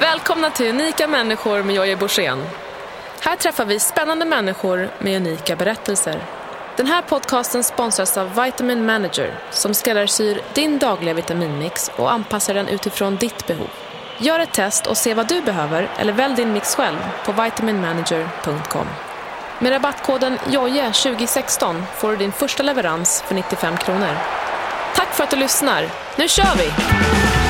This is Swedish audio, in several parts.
Välkomna till Unika människor med Jojje Borssén. Här träffar vi spännande människor med unika berättelser. Den här podcasten sponsras av Vitamin Manager som skräddarsyr din dagliga vitaminmix och anpassar den utifrån ditt behov. Gör ett test och se vad du behöver eller välj din mix själv på vitaminmanager.com. Med rabattkoden JOJE2016 får du din första leverans för 95 kronor. Tack för att du lyssnar. Nu kör vi!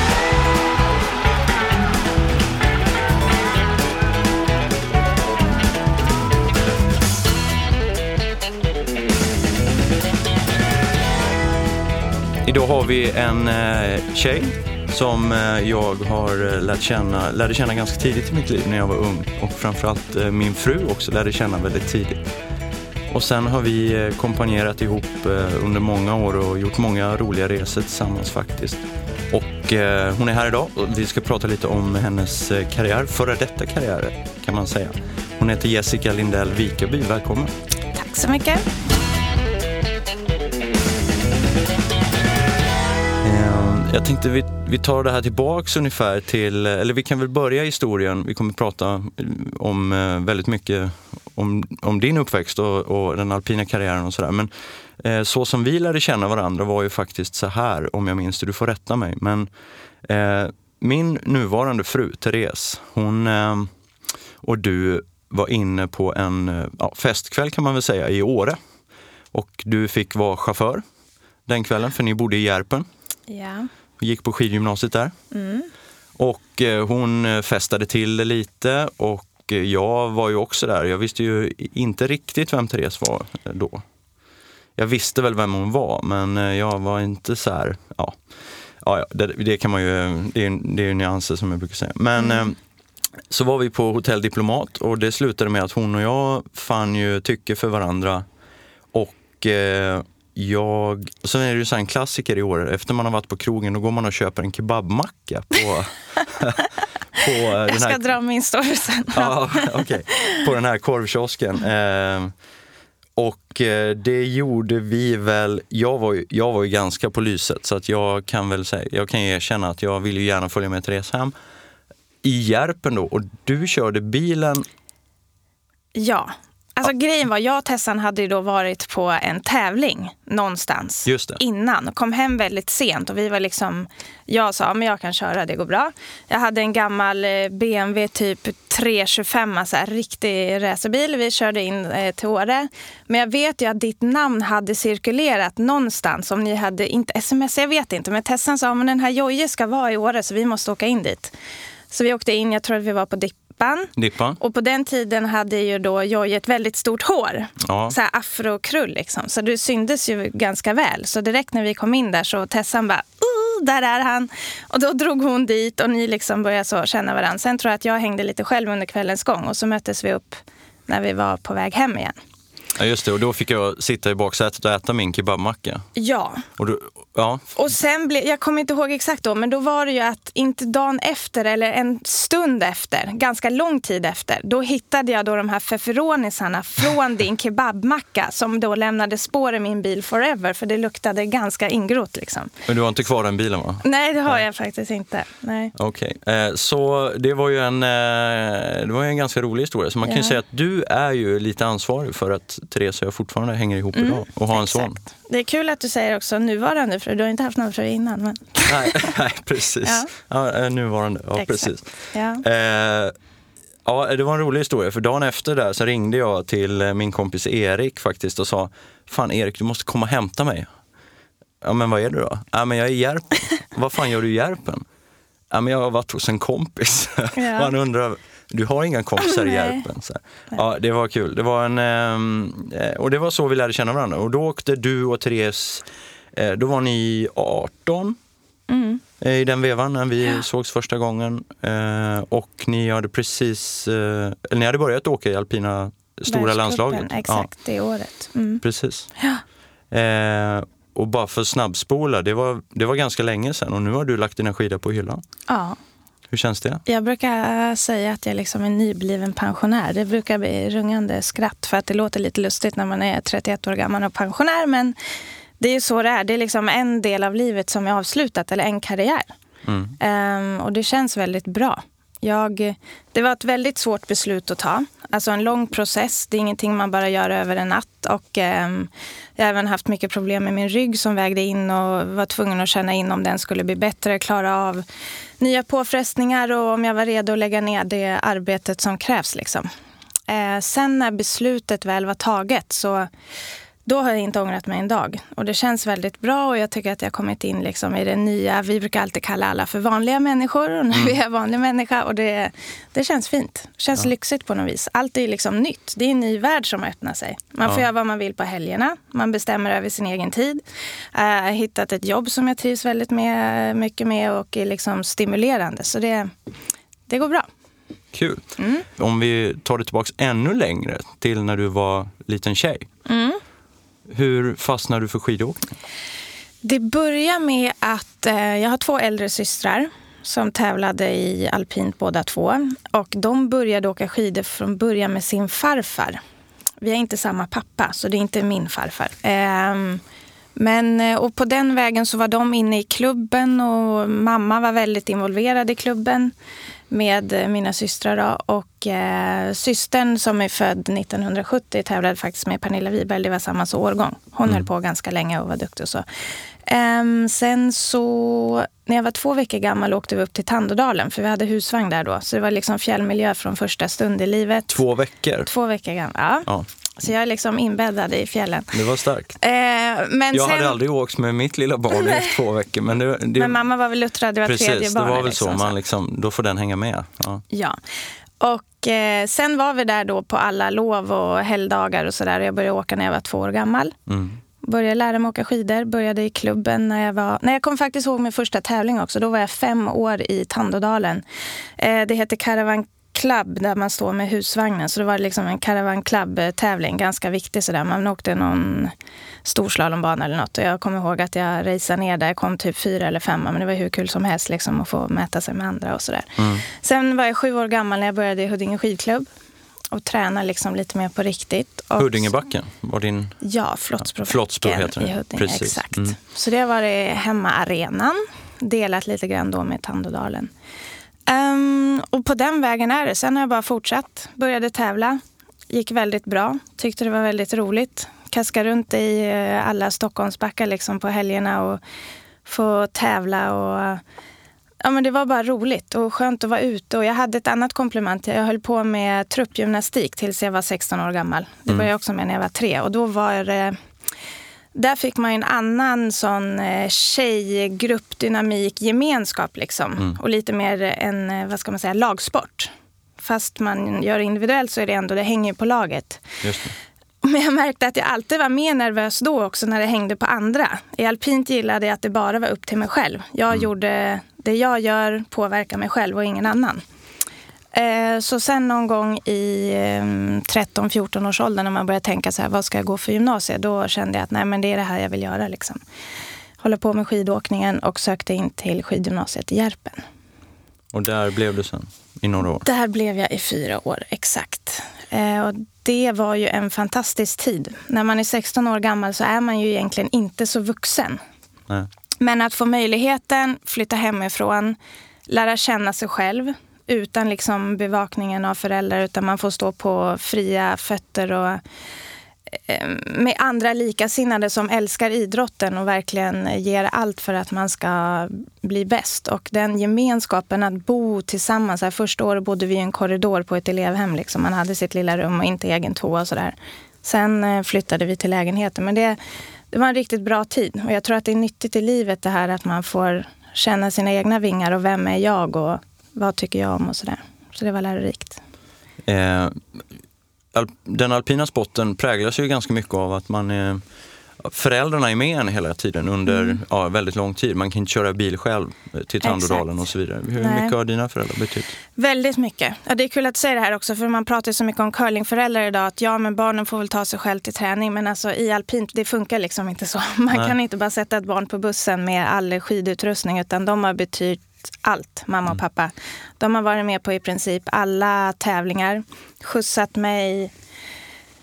Idag har vi en eh, tjej som eh, jag har eh, lärt känna, lärde känna ganska tidigt i mitt liv när jag var ung. Och framförallt eh, min fru också lärde känna väldigt tidigt. Och sen har vi eh, kompanjerat ihop eh, under många år och gjort många roliga resor tillsammans faktiskt. Och eh, hon är här idag och vi ska prata lite om hennes eh, karriär, före detta karriär kan man säga. Hon heter Jessica Lindell Vikaby, välkommen. Tack så mycket. Jag tänkte vi, vi tar det här tillbaks ungefär till, eller vi kan väl börja historien. Vi kommer prata eh, om eh, väldigt mycket om, om din uppväxt och, och den alpina karriären och sådär. Men eh, så som vi lärde känna varandra var ju faktiskt så här, om jag minns det, du får rätta mig. Men eh, min nuvarande fru, Therese, hon eh, och du var inne på en eh, ja, festkväll kan man väl säga i Åre. Och du fick vara chaufför den kvällen, för ni bodde i Järpen Ja gick på skidgymnasiet där. Mm. Och eh, hon eh, festade till det lite och eh, jag var ju också där. Jag visste ju inte riktigt vem Therese var då. Jag visste väl vem hon var, men jag var inte så här, ja. Ja, det, det kan man ju, det är, det är ju nyanser som jag brukar säga. Men eh, så var vi på Hotell Diplomat och det slutade med att hon och jag fann ju tycke för varandra. Och eh, jag, sen är det ju så här en klassiker i år, efter man har varit på krogen då går man och köper en kebabmacka på, på eh, den Jag ska här, dra min story sen. ja, okej, på den här korvkiosken. Eh, och eh, det gjorde vi väl, jag var, ju, jag var ju ganska på lyset så att jag kan väl säga, jag kan erkänna att jag vill ju gärna följa med Therese hem. I Järpen då, och du körde bilen Ja. Alltså grejen var, jag och Tessan hade ju då varit på en tävling någonstans innan och kom hem väldigt sent och vi var liksom, jag sa men jag kan köra, det går bra. Jag hade en gammal eh, BMW typ 325, alltså en riktig racerbil. Vi körde in eh, till Åre. Men jag vet ju att ditt namn hade cirkulerat någonstans om ni hade, inte sms, jag vet inte, men Tessan sa men den här Jojje ska vara i Åre så vi måste åka in dit. Så vi åkte in, jag tror att vi var på Dippan. Dippan. Och på den tiden hade ju då Jojje ett väldigt stort hår. Ja. Så här afrokrull liksom. Så du syndes ju ganska väl. Så direkt när vi kom in där så Tessan bara uh, där är han. Och då drog hon dit och ni liksom började så känna varandra. Sen tror jag att jag hängde lite själv under kvällens gång och så möttes vi upp när vi var på väg hem igen. Ja just det, och då fick jag sitta i baksätet och äta min kebabmacka. Ja, Och då, ja, och sen blev, jag kommer inte ihåg exakt då, men då var det ju att inte dagen efter eller en stund efter, ganska lång tid efter, då hittade jag då de här feferonisarna från din kebabmacka som då lämnade spår i min bil forever för det luktade ganska ingrott liksom. men du har inte kvar den bilen va? Nej, det har jag faktiskt inte. Nej. Okej, eh, så det var ju en, eh, det var en ganska rolig historia. Så man kan ju säga att du är ju lite ansvarig för att Therese och jag fortfarande hänger ihop idag och har en son. Mm, Exakt. Det är kul att du säger också nuvarande fru. Du har inte haft någon fru innan. Men... Nej, nej, precis. Ja. Ja. eh, nuvarande, ja Exakt. precis. Ja. Eh, ja, det var en rolig historia för dagen efter där så ringde jag till eh, min kompis Erik faktiskt och sa Fan Erik, du måste komma och hämta mig. Ja men vad är du då? Ja men jag är i Järpen. vad fan gör du i Järpen? Ja men jag har varit hos en kompis. Ja. han undrar, du har inga kompisar i. Järpen? Så här. Ja det var kul. Det var en, ehm, eh, och det var så vi lärde känna varandra. Och då åkte du och Therese, eh, då var ni 18 Mm. eh, i den vevan när vi sågs första gången. Och ni hade precis, eller ni hade börjat åka i alpina stora landslaget. Exakt, det året. Mm. precis. Ja. Eh, och bara för snabbspola, det var, det var ganska länge sedan och nu har du lagt dina skidor på hyllan. ja. Hur känns det? Jag brukar säga att jag liksom är nybliven pensionär. Det brukar bli rungande skratt för att det låter lite lustigt när man är 31 år gammal och pensionär. Men det är ju så det är. Det är liksom en del av livet som är avslutat, eller en karriär. Mm. Um, och det känns väldigt bra. Jag, det var ett väldigt svårt beslut att ta. Alltså en lång process. Det är ingenting man bara gör över en natt. Och, eh, jag har även haft mycket problem med min rygg som vägde in och var tvungen att känna in om den skulle bli bättre, klara av nya påfrestningar och om jag var redo att lägga ner det arbetet som krävs. Liksom. Eh, sen när beslutet väl var taget så då har jag inte ångrat mig en dag. Och det känns väldigt bra och jag tycker att jag har kommit in liksom i det nya. Vi brukar alltid kalla alla för vanliga människor och nu mm. är jag vanlig människa. Och det, det känns fint. Det känns ja. lyxigt på något vis. Allt är liksom nytt. Det är en ny värld som öppnar sig. Man får ja. göra vad man vill på helgerna. Man bestämmer över sin egen tid. Jag har hittat ett jobb som jag trivs väldigt med, mycket med och är liksom stimulerande. Så det, det går bra. Kul. Mm. Om vi tar det tillbaka ännu längre till när du var liten tjej. Mm. Hur fastnade du för skidåkning? Det börjar med att eh, jag har två äldre systrar som tävlade i alpint båda två. Och de började åka skidor från början med sin farfar. Vi har inte samma pappa, så det är inte min farfar. Ehm, eh, men, och på den vägen så var de inne i klubben och mamma var väldigt involverad i klubben med mina systrar. Då. Och eh, systern som är född 1970 tävlade faktiskt med Pernilla Wiberg. Det var samma årgång. Hon mm. höll på ganska länge och var duktig. Och så. Um, sen så, när jag var två veckor gammal åkte vi upp till Tandådalen för vi hade husvagn där då. Så det var liksom fjällmiljö från första stund i livet. Två veckor? Två veckor gammal, ja. ja. Så jag är liksom inbäddad i fjällen. Det var starkt. Eh, men jag sen... hade aldrig åkt med mitt lilla barn i två veckor. Men, det, det... men mamma var väl luttrad, det var Precis, tredje barnet. det var väl liksom, så. Man liksom, då får den hänga med. Ja. ja. Och eh, sen var vi där då på alla lov och helgdagar och sådär. Jag började åka när jag var två år gammal. Mm. Började lära mig åka skidor, började i klubben när jag var... Nej, jag kommer faktiskt ihåg min första tävling också. Då var jag fem år i Tandådalen. Eh, det heter Caravan club där man står med husvagnen. Så det var liksom en caravan club-tävling, ganska viktig sådär. Man åkte någon storslalombanor eller något. Och jag kommer ihåg att jag raceade ner där, jag kom typ fyra eller femma. Men det var hur kul som helst liksom, att få mäta sig med andra och sådär. Mm. Sen var jag sju år gammal när jag började i Huddinge skidklubb och träna liksom lite mer på riktigt. Och, Huddingebacken var din... Ja, Flottsbrobacken Flottsbro heter det. i Huddinge. Precis. Exakt. Mm. Så det var det hemmaarenan. Delat lite grann då med Tandådalen. Um, och på den vägen är det. Sen har jag bara fortsatt. Började tävla. Gick väldigt bra. Tyckte det var väldigt roligt. Kaska runt i eh, alla Stockholmsbackar liksom på helgerna och få tävla. Och, ja, men det var bara roligt och skönt att vara ute. Och jag hade ett annat komplement. Jag höll på med truppgymnastik tills jag var 16 år gammal. Det började jag också med när jag var tre. Och då var det där fick man en annan sån eh, tjejgruppdynamik, gemenskap liksom. Mm. Och lite mer en, eh, vad ska man säga, lagsport. Fast man gör det individuellt så är det ändå, det hänger på laget. Men jag märkte att jag alltid var mer nervös då också när det hängde på andra. I alpint gillade jag att det bara var upp till mig själv. Jag mm. gjorde, det jag gör påverkar mig själv och ingen annan. Eh, så sen någon gång i 13-14 ehm, års ålder när man började tänka så här, vad ska jag gå för gymnasiet? Då kände jag att nej, men det är det här jag vill göra. Liksom. Hålla på med skidåkningen och sökte in till skidgymnasiet i Järpen. Och där blev du sen i några år? Där blev jag i fyra år, exakt. Eh, och det var ju en fantastisk tid. När man är 16 år gammal så är man ju egentligen inte så vuxen. Nej. Men att få möjligheten, flytta hemifrån, lära känna sig själv, utan liksom bevakningen av föräldrar utan man får stå på fria fötter och Eh, med andra likasinnade som älskar idrotten och verkligen ger allt för att man ska bli bäst. Och den gemenskapen att bo tillsammans. Här första året bodde vi i en korridor på ett elevhem. Liksom. Man hade sitt lilla rum och inte egen toa och sådär. Sen eh, flyttade vi till lägenheten. Men det, det var en riktigt bra tid. Och jag tror att det är nyttigt i livet det här att man får känna sina egna vingar och vem är jag och vad tycker jag om och sådär. Så det var lärorikt. Eh, den alpina sporten präglas ju ganska mycket av att man är Föräldrarna är med en hela tiden under mm. ja, väldigt lång tid. Man kan inte köra bil själv till Tandådalen och så vidare. Hur Nej. mycket har dina föräldrar betytt? Väldigt mycket. Ja, det är kul att säga det här också för man pratar så mycket om curlingföräldrar idag. Att ja, men barnen får väl ta sig själv till träning. Men alltså i alpint, det funkar liksom inte så. Man Nej. kan inte bara sätta ett barn på bussen med all skidutrustning utan de har betytt allt, mamma och mm. pappa. De har varit med på i princip alla tävlingar, skjutsat mig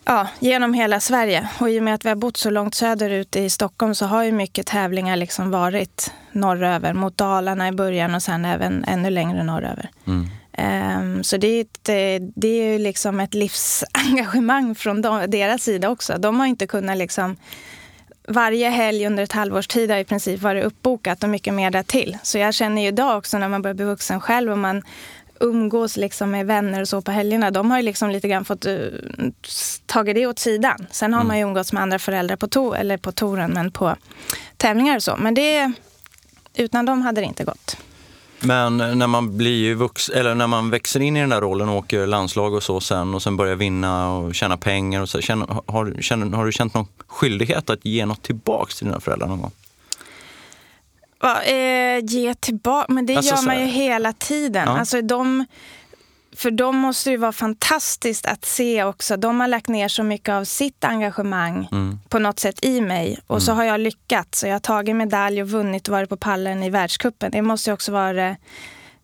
Ja, genom hela Sverige. Och i och med att vi har bott så långt söderut i Stockholm så har ju mycket tävlingar liksom varit norröver. Mot Dalarna i början och sen även ännu längre norröver. Mm. Um, så det är, ett, det är ju liksom ett livsengagemang från deras sida också. De har inte kunnat liksom varje helg under ett halvårs tid har i princip varit uppbokat och mycket mer därtill. Så jag känner ju idag också när man börjar bli vuxen själv och man umgås liksom med vänner och så på helgerna. De har ju liksom lite grann fått uh, tagit det åt sidan. Sen har mm. man ju umgåtts med andra föräldrar på, to eller på touren, men på tävlingar och så. Men det, utan dem hade det inte gått. Men när man blir vux eller när man växer in i den där rollen och åker landslag och så sen och sen börjar vinna och tjäna pengar och så, känner, har, känner, har du känt någon skyldighet att ge något tillbaks till dina föräldrar någon gång? Va, eh, ge tillbaka, men det alltså, gör man ju hela tiden. Ja. Alltså, de, för dem måste det vara fantastiskt att se också. De har lagt ner så mycket av sitt engagemang mm. på något sätt i mig. Och mm. så har jag lyckats. Och jag har tagit medalj och vunnit och varit på pallen i världskuppen. Det måste ju också vara det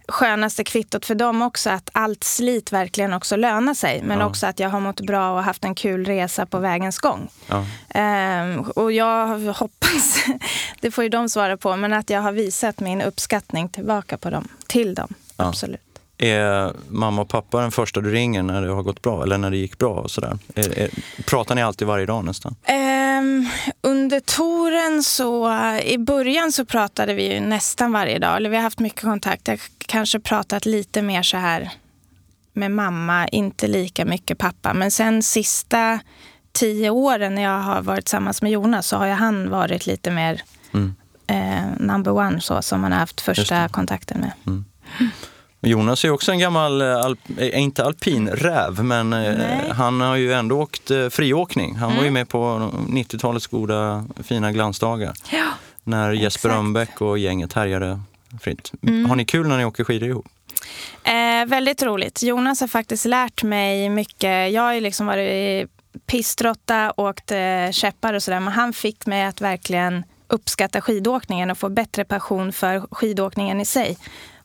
skönaste kvittot för dem också. Att allt slit verkligen också lönar sig. Men ja. också att jag har mått bra och haft en kul resa på vägens gång. Ja. Ehm, och jag hoppas, det får ju de svara på, men att jag har visat min uppskattning tillbaka på dem, till dem. Ja. Absolut. Är mamma och pappa den första du ringer när det har gått bra eller när det gick bra? Och sådär? Är, är, pratar ni alltid varje dag nästan? Um, under touren så, i början så pratade vi ju nästan varje dag. Eller vi har haft mycket kontakt. Jag kanske pratat lite mer så här med mamma, inte lika mycket pappa. Men sen sista tio åren när jag har varit tillsammans med Jonas så har ju han varit lite mer mm. eh, number one så som man har haft första kontakten med. Mm. Jonas är också en gammal, eh, alp, eh, inte alpin räv, men eh, Nej. han har ju ändå åkt friåkning. Han mm. var ju mm. med på 90-talets goda fina glansdagar. Ja, när Jesper Rönnbäck och gänget härjade fritt. Mm. Har ni kul när ni åker skidor ihop? Eh, väldigt roligt. Jonas har faktiskt lärt mig mycket. Jag har ju liksom varit pisstrotta, åkt eh, käppar och sådär. Men han fick mig att verkligen uppskatta skidåkningen och få bättre passion för skidåkningen i sig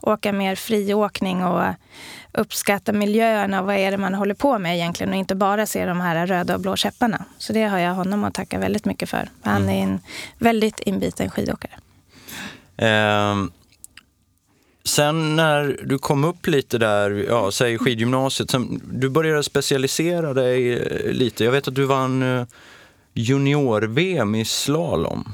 åka mer friåkning och uppskatta miljöerna. Vad är det man håller på med egentligen och inte bara se de här röda och blå käpparna. Så det har jag honom att tacka väldigt mycket för. Han är en väldigt inbiten skidåkare. Eh, sen när du kom upp lite där, ja, säg skidgymnasiet, sen, du började specialisera dig lite. Jag vet att du vann eh, junior-VM i slalom.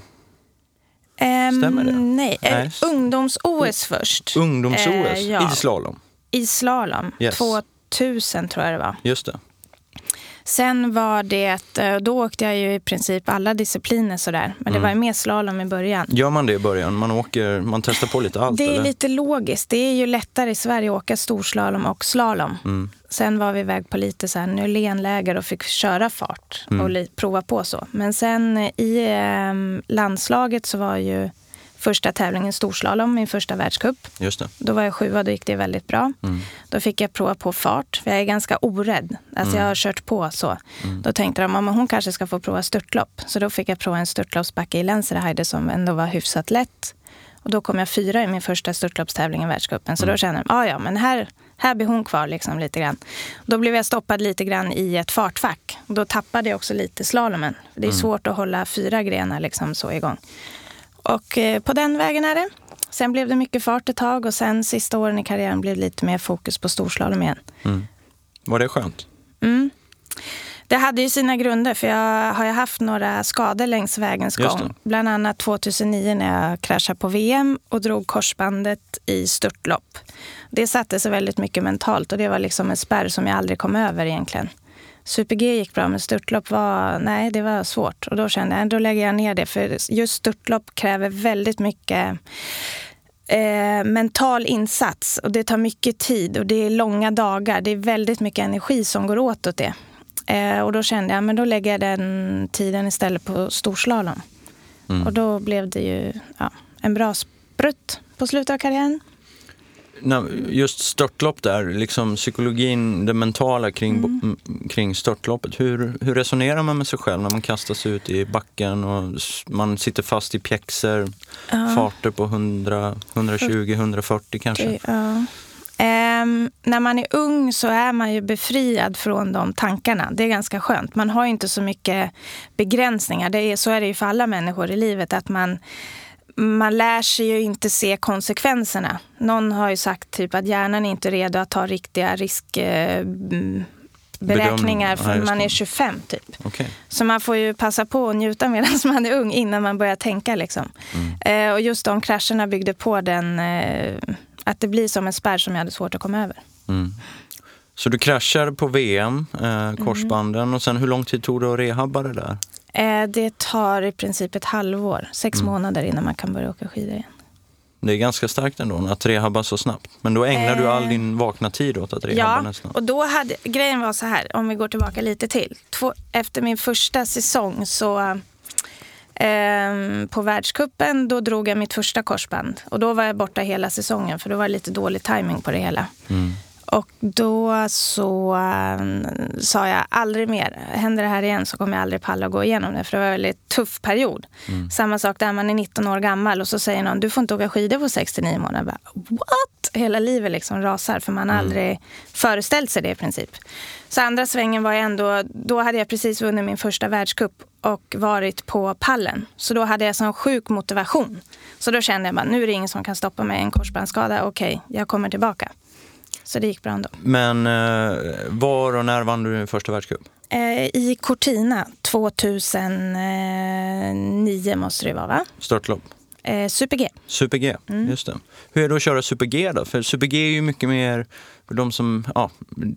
Um, Stämmer det? Nej, eh, nej. ungdoms-OS först. Ungdoms-OS eh, ja. i slalom? I slalom. Yes. 2000 tror jag det var. Just det. Sen var det, eh, då åkte jag ju i princip alla discipliner sådär. Men det mm. var ju mer slalom i början. Gör man det i början? Man, åker, man testar på lite allt? Det är eller? lite logiskt. Det är ju lättare i Sverige att åka storslalom och slalom. Mm. Sen var vi iväg på lite så här Nylenläger och fick köra fart och mm. prova på så. Men sen i eh, landslaget så var ju första tävlingen storslalom, min första världscup. Just det. Då var jag sjua, då gick det väldigt bra. Mm. Då fick jag prova på fart, för jag är ganska orädd. Alltså mm. jag har kört på så. Mm. Då tänkte de, att hon kanske ska få prova störtlopp. Så då fick jag prova en störtloppsbacke i Länserheide som ändå var hyfsat lätt. Och då kom jag fyra i min första störtloppstävling i världscupen. Så då mm. kände jag, ah, ja men här, här blir hon kvar liksom lite grann. Då blev jag stoppad lite grann i ett fartfack. Då tappade jag också lite slalomen. Det är mm. svårt att hålla fyra grenar liksom så igång. Och eh, på den vägen är det. Sen blev det mycket fart ett tag och sen sista åren i karriären blev det lite mer fokus på storslalom igen. Mm. Var det skönt? Mm. Det hade ju sina grunder, för jag har ju haft några skador längs vägens gång. Bland annat 2009 när jag kraschade på VM och drog korsbandet i störtlopp. Det satte sig väldigt mycket mentalt och det var liksom en spärr som jag aldrig kom över egentligen. Super-G gick bra, men störtlopp var, nej, det var svårt. Och då kände jag, då lägger jag ner det. För just störtlopp kräver väldigt mycket eh, mental insats. Och det tar mycket tid och det är långa dagar. Det är väldigt mycket energi som går åt åt det. Eh, och då kände jag, men då lägger jag den tiden istället på storslalom. Mm. Och då blev det ju ja, en bra sprutt på slutet av karriären just störtlopp där, liksom psykologin, det mentala kring, mm. kring störtloppet. Hur, hur resonerar man med sig själv när man kastas ut i backen och man sitter fast i pjäxor, ja. farter på 100, 120, 140 kanske? Ja. Ehm, när man är ung så är man ju befriad från de tankarna. Det är ganska skönt. Man har inte så mycket begränsningar. Det är, så är det ju för alla människor i livet. att man man lär sig ju inte se konsekvenserna. Någon har ju sagt typ att hjärnan är inte redo att ta riktiga riskberäkningar förrän man är 25. typ. Okay. Så man får ju passa på att njuta medan man är ung innan man börjar tänka. Liksom. Mm. Eh, och just de krascherna byggde på den, eh, att det blir som en spärr som jag hade svårt att komma över. Mm. Så du kraschar på VM, eh, korsbanden, mm. och sen hur lång tid tog det att rehabba det där? Eh, det tar i princip ett halvår, sex mm. månader innan man kan börja åka skidor igen. Det är ganska starkt ändå att rehabba så snabbt. Men då ägnar eh, du all din eh, vakna tid åt att rehabba ja, nästan. och då hade, grejen var så här, om vi går tillbaka lite till. Två, efter min första säsong så eh, på världskuppen då drog jag mitt första korsband. Och då var jag borta hela säsongen för då var det lite dålig timing på det hela. Mm. Och då så um, sa jag aldrig mer. Händer det här igen så kommer jag aldrig palla att gå igenom det. För det var en väldigt tuff period. Mm. Samma sak där man är 19 år gammal och så säger någon du får inte åka skidor på 69 månader. Bara, What? Hela livet liksom rasar för man har mm. aldrig föreställt sig det i princip. Så andra svängen var jag ändå, då hade jag precis vunnit min första världscup och varit på pallen. Så då hade jag sån sjuk motivation. Så då kände jag bara, nu är det ingen som kan stoppa mig. En korsbandsskada, okej, okay, jag kommer tillbaka. Så det gick bra ändå. Men eh, var och när vann du din första världscup? Eh, I Cortina 2009 måste det vara va? Störtlopp? Eh, Super-G. Super-G, mm. just det. Hur är det att köra Super-G då? För Super-G är ju mycket mer, för de som, ja,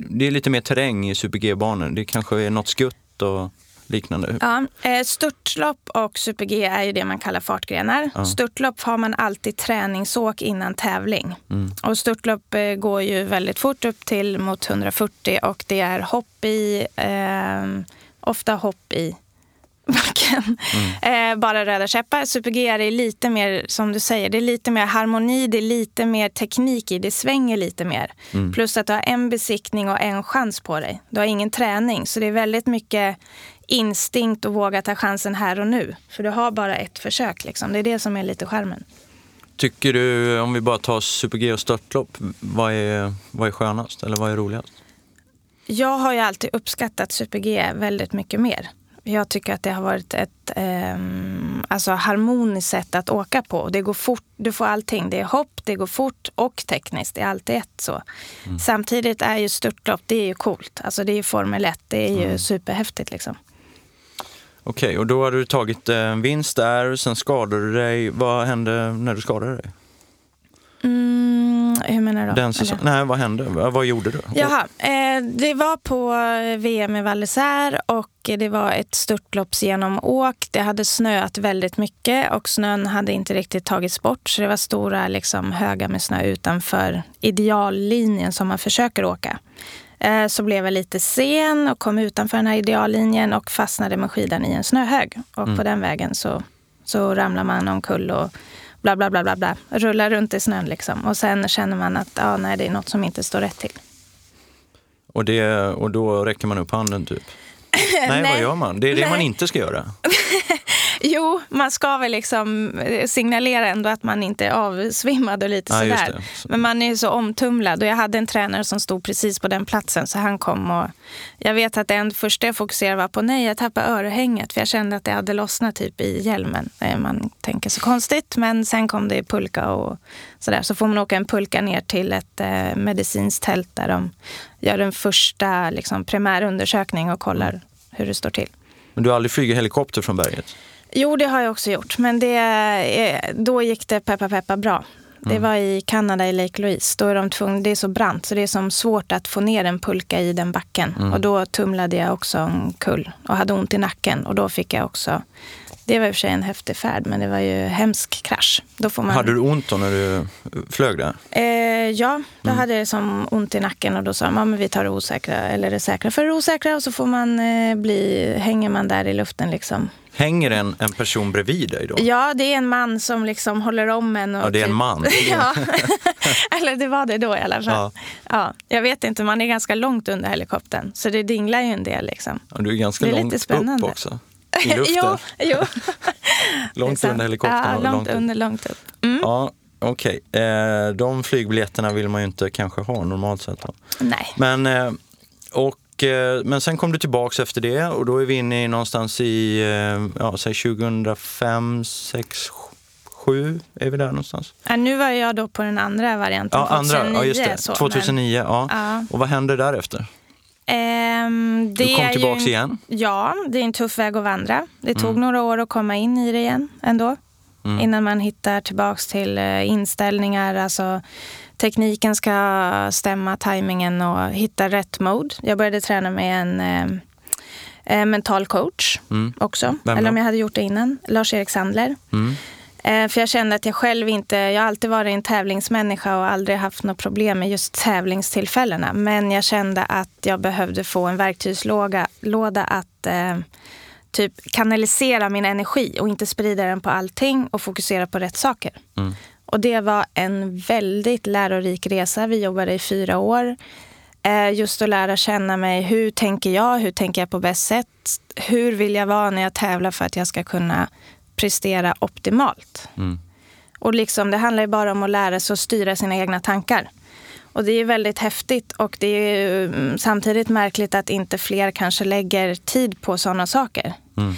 det är lite mer terräng i Super-G-banor. Det kanske är något skutt och liknande? Ja, eh, störtlopp och super-G är ju det man kallar fartgrenar. Ja. Störtlopp har man alltid träningsåk innan tävling. Mm. Och störtlopp eh, går ju väldigt fort upp till mot 140 och det är hopp i, eh, ofta hopp i backen. Mm. Eh, bara röda käppar. Super-G är lite mer, som du säger, det är lite mer harmoni, det är lite mer teknik i, det svänger lite mer. Mm. Plus att du har en besiktning och en chans på dig. Du har ingen träning, så det är väldigt mycket instinkt och våga ta chansen här och nu. För du har bara ett försök. Liksom. Det är det som är lite skärmen. Tycker du, om vi bara tar super-G och störtlopp, vad är, vad är skönast eller vad är roligast? Jag har ju alltid uppskattat super-G väldigt mycket mer. Jag tycker att det har varit ett eh, alltså harmoniskt sätt att åka på. Det går fort, du får allting. Det är hopp, det går fort och tekniskt. Det är alltid ett så. Mm. Samtidigt är ju störtlopp, det är ju coolt. Alltså det är ju Formel 1, det är ju mm. superhäftigt liksom. Okej, okay, och då har du tagit en eh, vinst där, sen skadade du dig. Vad hände när du skadade dig? Mm, hur menar du? Den säsong, nej, vad hände? Vad gjorde du? Jaha, eh, det var på VM i Val och det var ett störtloppsgenomåk. Det hade snöat väldigt mycket och snön hade inte riktigt tagits bort. Så det var stora liksom, högar med snö utanför ideallinjen som man försöker åka. Eh, så blev jag lite sen och kom utanför den här ideallinjen och fastnade med skidan i en snöhög. Och mm. på den vägen så, så ramlar man omkull och bla bla bla bla bla. Rullar runt i snön liksom. Och sen känner man att ah, nej, det är något som inte står rätt till. Och, det, och då räcker man upp handen typ? nej, nej, vad gör man? Det är det nej. man inte ska göra. Jo, man ska väl liksom eh, signalera ändå att man inte är avsvimmad och lite ja, sådär. Men man är så omtumlad och jag hade en tränare som stod precis på den platsen så han kom och jag vet att det första jag fokuserade var på nej, jag tappade örhänget för jag kände att det hade lossnat typ i hjälmen. Eh, man tänker så konstigt, men sen kom det pulka och sådär. Så får man åka en pulka ner till ett eh, medicinskt tält där de gör en första liksom, primärundersökning och kollar mm. hur det står till. Men du har aldrig flugit helikopter från berget? Jo, det har jag också gjort. Men det, då gick det peppa peppa bra. Det mm. var i Kanada, i Lake Louise. Då är de tvungna, det är så brant så det är som svårt att få ner en pulka i den backen. Mm. Och då tumlade jag också en kull och hade ont i nacken. Och då fick jag också det var i och för sig en häftig färd, men det var ju hemsk krasch. Då får man... Hade du ont då när du flög där? Eh, ja, då mm. hade jag som ont i nacken och då sa de att vi tar det osäkra, eller det säkra för det osäkra och så får man eh, bli, hänger man där i luften liksom. Hänger en, en person bredvid dig då? Ja, det är en man som liksom håller om en. Och ja, det är en typ- man? ja, eller det var det då i alla fall. Ja. ja. jag vet inte, man är ganska långt under helikoptern så det dinglar ju en del. Liksom. Ja, du är ganska det är långt lite spännande. upp också i luften. jo, jo. långt under helikoptern. Ja, långt, långt under, långt upp. Mm. Ja, okej. Eh, de flygbiljetterna vill man ju inte kanske ha normalt sett. Då. Nej. Men, eh, och, eh, men sen kom du tillbaks efter det och då är vi inne i någonstans i eh, ja, säg 2005, 6, 7 är vi där någonstans. Ja, nu var jag då på den andra varianten, Ja, andra, 2009. ja just det. så, 2009, ja. Ja. Och vad hände därefter? Ehm, Du kom tillbaks ju, igen? Ja, det är en tuff väg att vandra. Det tog Mm. några år att komma in i det igen ändå. Mm. Innan man hittar tillbaks till eh, inställningar, alltså tekniken ska stämma, tajmingen och hitta rätt mode. Jag började träna med en eh, eh, mental coach Mm. också. Eller om jag hade gjort det innan. Lars-Erik Sandler. Mm. Eh, För jag kände att jag själv inte, jag har alltid varit en tävlingsmänniska och aldrig haft något problem med just tävlingstillfällena. Men jag kände att jag behövde få en verktygslåda låda att eh, typ kanalisera min energi och inte sprida den på allting och fokusera på rätt saker. Mm. Och det var en väldigt lärorik resa. Vi jobbade i fyra år. Eh, just att lära känna mig. Hur tänker jag? Hur tänker jag på bäst sätt? Hur vill jag vara när jag tävlar för att jag ska kunna prestera optimalt? Mm. Och liksom, det handlar ju bara om att lära sig att styra sina egna tankar. Och det är väldigt häftigt och det är mm, samtidigt märkligt att inte fler kanske lägger tid på sådana saker. Mm.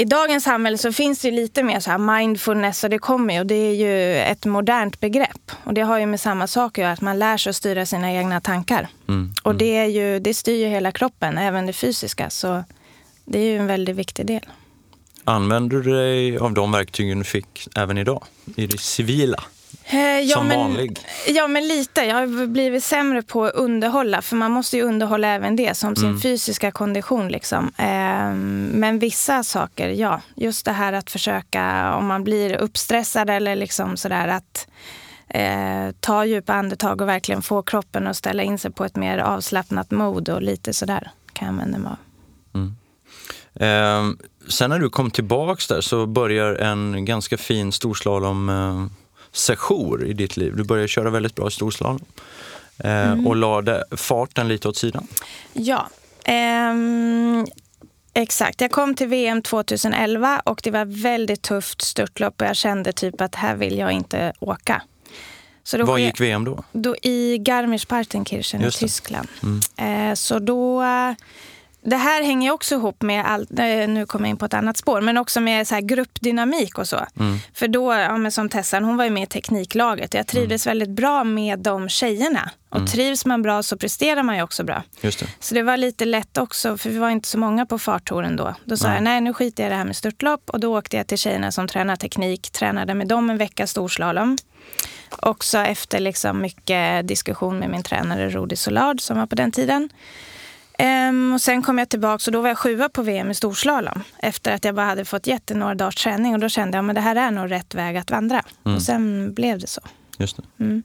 I dagens samhälle så finns det lite mer så här mindfulness och det kommer ju och det är ju ett modernt begrepp. Och det har ju med samma sak att göra, att man lär sig att styra sina egna tankar. Mm. Och det, är ju, det styr ju hela kroppen, även det fysiska. Så det är ju en väldigt viktig del. Använder du dig av de verktygen du fick även idag? I det civila? Eh, ja, Som men, vanlig? Ja, men lite. Jag har blivit sämre på att underhålla. För man måste ju underhålla även det, som sin Mm. fysiska kondition. Liksom. Eh, men vissa saker, ja. Just det här att försöka, om man blir uppstressad eller liksom sådär att eh, ta djupa andetag och verkligen få kroppen att ställa in sig på ett mer avslappnat mode och lite sådär kan jag använda mig av. Eh, sen när du kom tillbaks där så börjar en ganska fin storslalom eh, session i ditt liv. Du började köra väldigt bra i storslalom eh, Mm. och lade farten lite åt sidan. Ja. Ehm, exakt. Jag kom till VM 2011 och det var väldigt tufft störtlopp och jag kände typ att här vill jag inte åka. Så då Var gick VM då? då I Garmisch-Partenkirchen i. Tyskland. Mm. Eh, så då... Det här hänger också ihop med, all, eh, nu kommer jag in på ett annat spår, men också med så här gruppdynamik och så. Mm. För då, ja, som Tessan, hon var ju med i tekniklaget. Jag trivdes väldigt bra med de tjejerna. Och Mm. trivs man bra så presterar man ju också bra. Just det. Så det var lite lätt också, för vi var inte så många på fartouren då. Då sa Nej. jag, nej nu skiter jag i det här med störtlopp. Och då åkte jag till tjejerna som tränar teknik, tränade med dem en vecka storslalom. Också efter liksom mycket diskussion med min tränare Rudi Solard som var på den tiden. Ehm, och sen kom jag tillbaka och då var jag sjua på VM i storslalom. Efter att jag bara hade fått gett några dagars träning. Och då kände jag att det här är nog rätt väg att vandra. Mm. Och sen blev det så. Just det. Mm.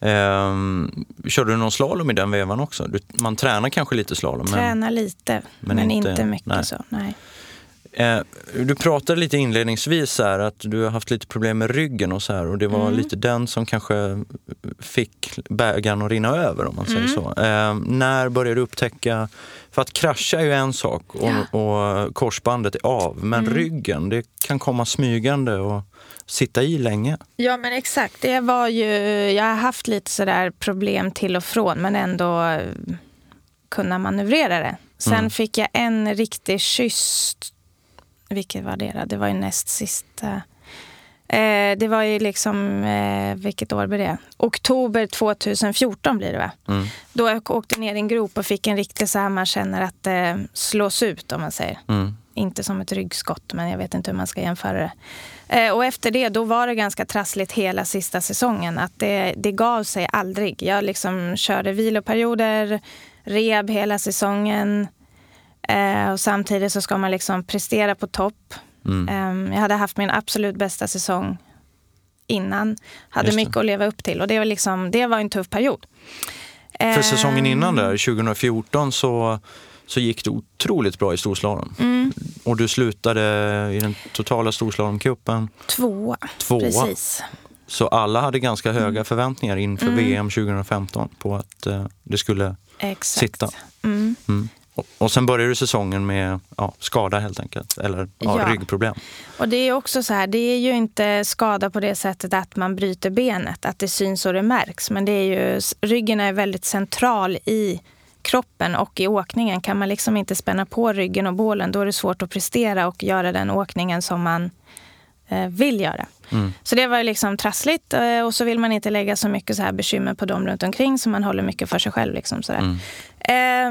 Ehm, körde du någon slalom i den vevan också? Du, man tränar kanske lite slalom. Men, Träna lite, men men, inte- inte, mycket nej. så. Nej. Eh, du pratade lite inledningsvis här att du har haft lite problem med ryggen och så här och det var Mm. lite den som kanske fick bägaren att rinna över om man säger Mm. så. Eh, när började du upptäcka, för att krascha är ju en sak och, och korsbandet är av, men Mm. ryggen det kan komma smygande och sitta i länge. Ja men exakt, det var ju, jag har haft lite sådär problem till och från men ändå eh, kunna manövrera det. Sen Mm. fick jag en riktig kyss, vilket var det då? Det var ju näst sista. Eh, det var ju liksom, eh, vilket år blir det? Oktober 2014 blir det va? Mm. Då jag åkte ner i en grop och fick en riktig så här man känner att det slås ut om man säger. Mm. Inte som ett ryggskott, men jag vet inte hur man ska jämföra det. Eh, och efter det, då var det ganska trassligt hela sista säsongen. Att det, det gav sig aldrig. Jag liksom körde viloperioder, rehab hela säsongen. Eh, och samtidigt så ska man liksom prestera på topp. Mm. Eh, jag hade haft min absolut bästa säsong innan. Hade mycket att leva upp till och det var, liksom, det var en tuff period. För Eh, säsongen innan där, 2014, så, så gick det otroligt bra i storslalom. Mm, Och du slutade i den totala storslalomcupen tvåa, tvåa. precis. Så alla hade ganska höga förväntningar inför Mm. VM 2015 på att eh, det skulle Exakt. sitta. Mm. Mm. Och, sen började du säsongen med ja, skada helt enkelt, eller ja, Ja. ryggproblem. Och det är också så här, det är ju inte skada på det sättet att man bryter benet, att det syns och det märks. Men det är ju, ryggen är väldigt central i kroppen och i åkningen. Kan man liksom inte spänna på ryggen och bålen, då är det svårt att prestera och göra den åkningen som man eh, vill göra. Så det var ju liksom trassligt eh, och så vill man inte lägga så mycket så här bekymmer på dem runt omkring så man håller mycket för sig själv. Liksom sådär. Eh,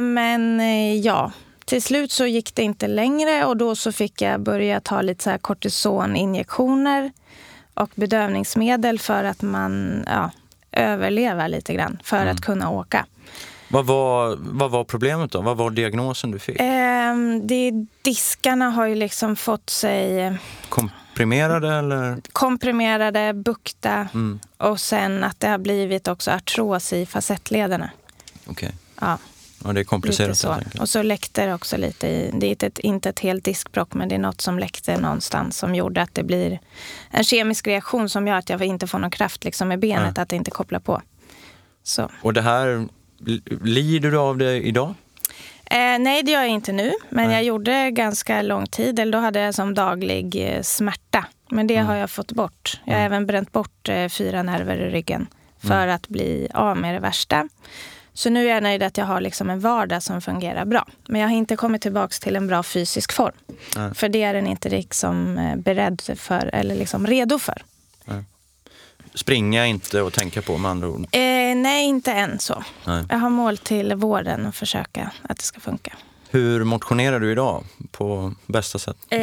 men eh, ja, till slut så gick det inte längre och då så fick jag börja ta lite så kortisoninjektioner och bedövningsmedel för att man ja, överleva lite grann för att kunna åka. Vad var, vad var problemet då? Vad var diagnosen du fick? Ehm, det, diskarna har ju liksom fått sig Komprimerade eller? komprimerade, bukta Mm. och sen att det har blivit också artros i facettlederna. Okej, Ja, ja, det är komplicerat så. Och så läckte det också lite i, det är inte ett, inte ett helt diskbråck men det är något som läckte någonstans som gjorde att det blir en kemisk reaktion som gör att jag inte får någon kraft liksom med benet, att det inte kopplar på. Så. Och det här, lider du av det idag? Eh, nej, det gör jag inte nu. Men Nej. jag gjorde ganska lång tid. Eller då hade jag som daglig eh, smärta. Men det har jag fått bort. Jag har även bränt bort eh, fyra nerver i ryggen för att bli av med det värsta. Så nu är jag nöjd att jag har liksom en vardag som fungerar bra. Men jag har inte kommit tillbaka till en bra fysisk form. Nej. För det är den inte liksom eh, beredd för eller liksom redo för. Springa inte och tänka på med andra ord. Eh, nej, inte än så. Nej. Jag har mål till våren och försöka att det ska funka. Hur motionerar du idag på bästa sätt? Eh,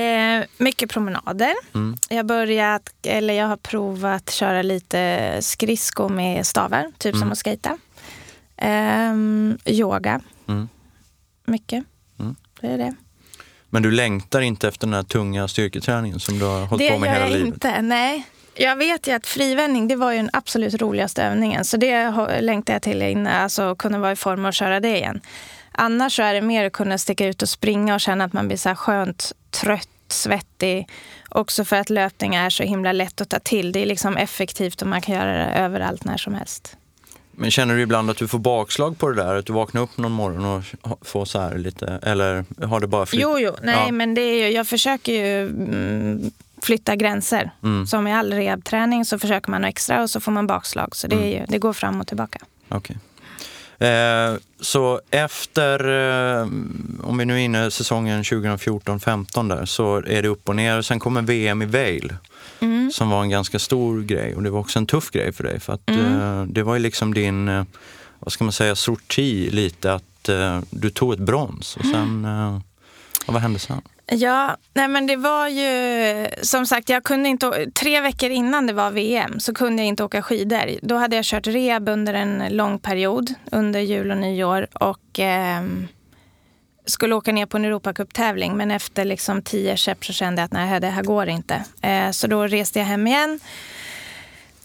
mycket promenader. Mm. Jag, börjat, eller jag har provat köra lite skridsko med stavar, typ som att skejta. Ehm, yoga. Mm. Mycket. Mm. Det är det. Men du längtar inte efter den här tunga styrketräningen som du har hållit det på med gör hela jag livet? inte. Nej. Jag vet ju att frivändning det var ju den absolut roligaste övningen. Så det längtar jag till innan, alltså kunna vara i form och köra det igen. Annars så är det mer att kunna sticka ut och springa och känna att man blir så här skönt trött, svettig. Också för att löpning är så himla lätt att ta till. Det är liksom effektivt och man kan göra det överallt när som helst. Men känner du ibland att du får bakslag på det där? Att du vaknar upp någon morgon och får så här lite, eller har det bara flytt? Jo, jo. Nej, Ja. men det är ju, jag försöker ju mm, flytta gränser. Mm. Som i all rehabträning så försöker man extra och så får man bakslag. Så det, är ju, det går fram och tillbaka. Okej. Eh, så efter, eh, om vi nu är inne i säsongen 2014-15 där, så är det upp och ner. Sen kommer VM i Vail Mm. som var en ganska stor grej och det var också en tuff grej för dig för att Mm. eh, det var ju liksom din, eh, vad ska man säga, sorti lite att eh, du tog ett brons och sen, eh, ja, vad hände sen? Ja, nej men det var ju som sagt, jag kunde inte, tre veckor innan det var VM så kunde jag inte åka skidor. Då hade jag kört rehab under en lång period, under jul och nyår och eh, skulle åka ner på en Europacuptävling men efter liksom tio käpp så kände jag att nej, det här går inte. Eh, så då reste jag hem igen.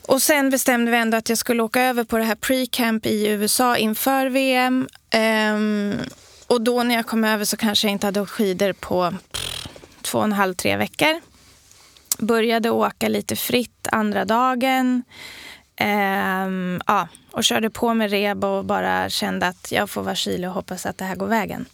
Och sen bestämde vi ändå att jag skulle åka över på det här pre-camp i USA inför VM. Eh, och då när jag kom över så kanske jag inte hade åkt skidor på pff, två och en halv, tre veckor. Började åka lite fritt andra dagen. Ehm, ja, och körde på med reb och bara kände att jag får vara kylig och hoppas att det här går vägen.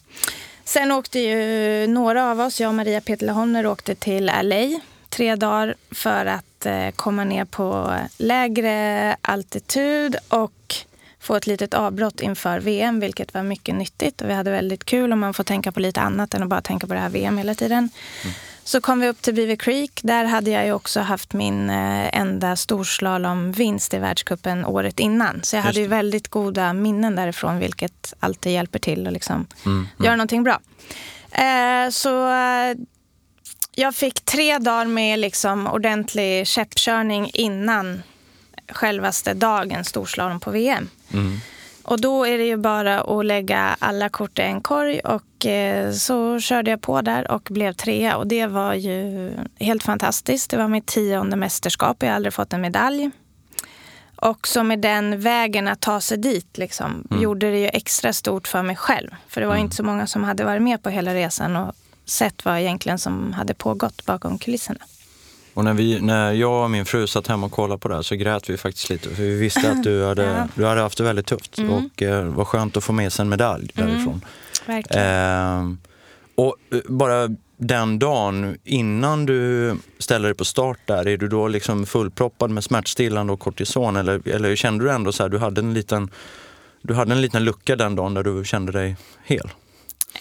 Sen åkte ju några av oss, jag och Maria Peterle åkte till LA tre dagar för att eh, komma ner på lägre altitud och få ett litet avbrott inför VM, vilket var mycket nyttigt. Och vi hade väldigt kul och man får tänka på lite annat än att bara tänka på det här VM hela tiden. Så kom vi upp till Beaver Creek. Där hade jag ju också haft min eh, enda storslalomvinst i världscupen året innan. Så jag Just hade ju väldigt goda minnen därifrån, vilket alltid hjälper till att liksom Mm, göra någonting bra. Eh, så eh, jag fick tre dagar med liksom ordentlig käppkörning innan självaste dagen storslalom på VM. Mm. Och då är det ju bara att lägga alla kort i en korg och eh, så körde jag på där och blev trea och det var ju helt fantastiskt. Det var mitt tionde mästerskap, jag har aldrig fått en medalj. Och så med den vägen att ta sig dit liksom, gjorde det ju extra stort för mig själv. För det var inte så många som hade varit med på hela resan och sett vad egentligen som hade pågått bakom kulisserna. Och när, vi, när jag och min fru satt hemma och kollade på det här så grät vi faktiskt lite för vi visste att du hade, Ja. du hade haft det väldigt tufft och eh, var skönt att få med sig en medalj därifrån. verkligen. Eh, och bara den dagen innan du ställer dig på start där, är du då liksom fullproppad med smärtstillande och kortison eller, eller kände du ändå så här, du hade en liten du hade en liten lucka den dagen där du kände dig hel?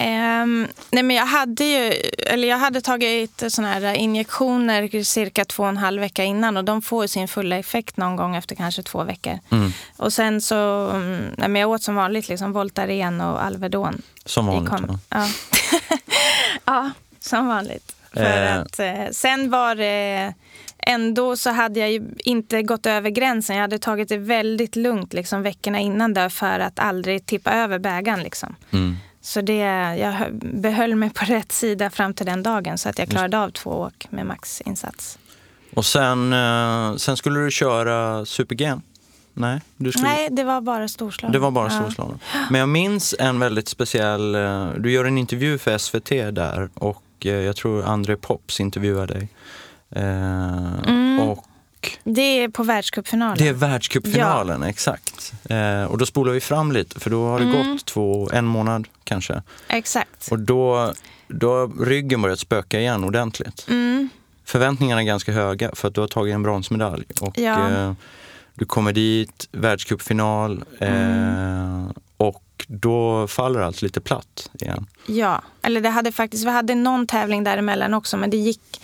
Um, nej men jag hade ju, eller jag hade tagit såna här injektioner cirka två och en halv vecka innan och de får sin fulla effekt någon gång efter kanske två veckor. Mm. Och sen så, mm, nej men jag åt som vanligt liksom Voltaren och Alvedon. Som vanligt? Ja. Ja. som vanligt. För Eh. att, eh, sen var det ändå så hade jag inte gått över gränsen. Jag hade tagit det väldigt lugnt liksom, veckorna innan där för att aldrig tippa över bägaren. Liksom. Mm. Så det, jag hö- behöll mig på rätt sida fram till den dagen så att jag klarade av två åk med maxinsats. Och sen, eh, sen skulle du köra super-G? Nej, du skulle... Nej, det var bara storslalom. Det var bara Ja. storslalom. Men jag minns en väldigt speciell, eh, du gör en intervju för SVT där och eh, jag tror André Pops intervjuar dig. Mm. Och Det är på världscupfinalen. det är världscupfinalen, exakt. Eh, och då spolar vi fram lite för då har det Mm. gått två, en månad kanske. Exakt. Och då, då har ryggen börjat spöka igen ordentligt. Mm. Förväntningarna är ganska höga för att du har tagit en bronsmedalj. Och Ja. eh, du kommer dit, världscupfinal Mm. eh, och då faller allt lite platt igen. Ja, eller det hade faktiskt, vi hade någon tävling däremellan också men det gick,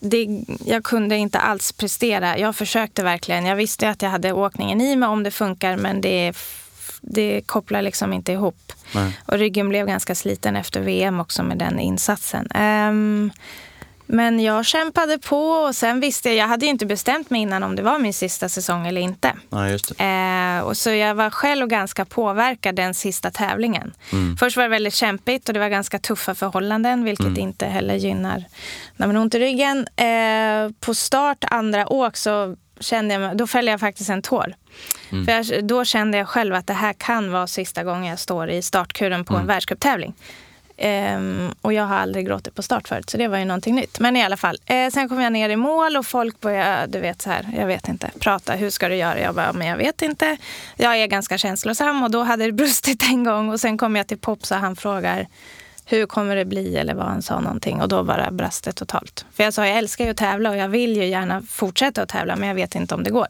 det, jag kunde inte alls prestera. Jag försökte verkligen. Jag visste att jag hade åkningen i mig om det funkar men det, det kopplar liksom inte ihop. Nej. Och ryggen blev ganska sliten efter VM också med den insatsen. Ehm, men jag kämpade på och sen visste jag, jag hade ju inte bestämt mig innan om det var min sista säsong eller inte. Det. Eh, och så jag var själv ganska påverkad den sista tävlingen. Mm. Först var det väldigt kämpigt och det var ganska tuffa förhållanden vilket Mm. inte heller gynnar när man har ont i ryggen. Eh, på start andra åk så kände jag, då fällde jag faktiskt en tår. Mm. För jag, då kände jag själv att det här kan vara sista gången jag står i startkuren på Mm. en världscuptävling. Ehm, och jag har aldrig gråtit på start förut, så det var ju någonting nytt. Men i alla fall, eh, sen kom jag ner i mål och folk började, du vet så här, jag vet inte, prata, hur ska du göra? Jag bara, men jag vet inte. Jag är ganska känslosam och då hade det brustit en gång och sen kom jag till Pops och han frågar hur kommer det bli eller vad han sa någonting och då bara brast det totalt. För jag sa, jag älskar ju att tävla och jag vill ju gärna fortsätta att tävla men jag vet inte om det går.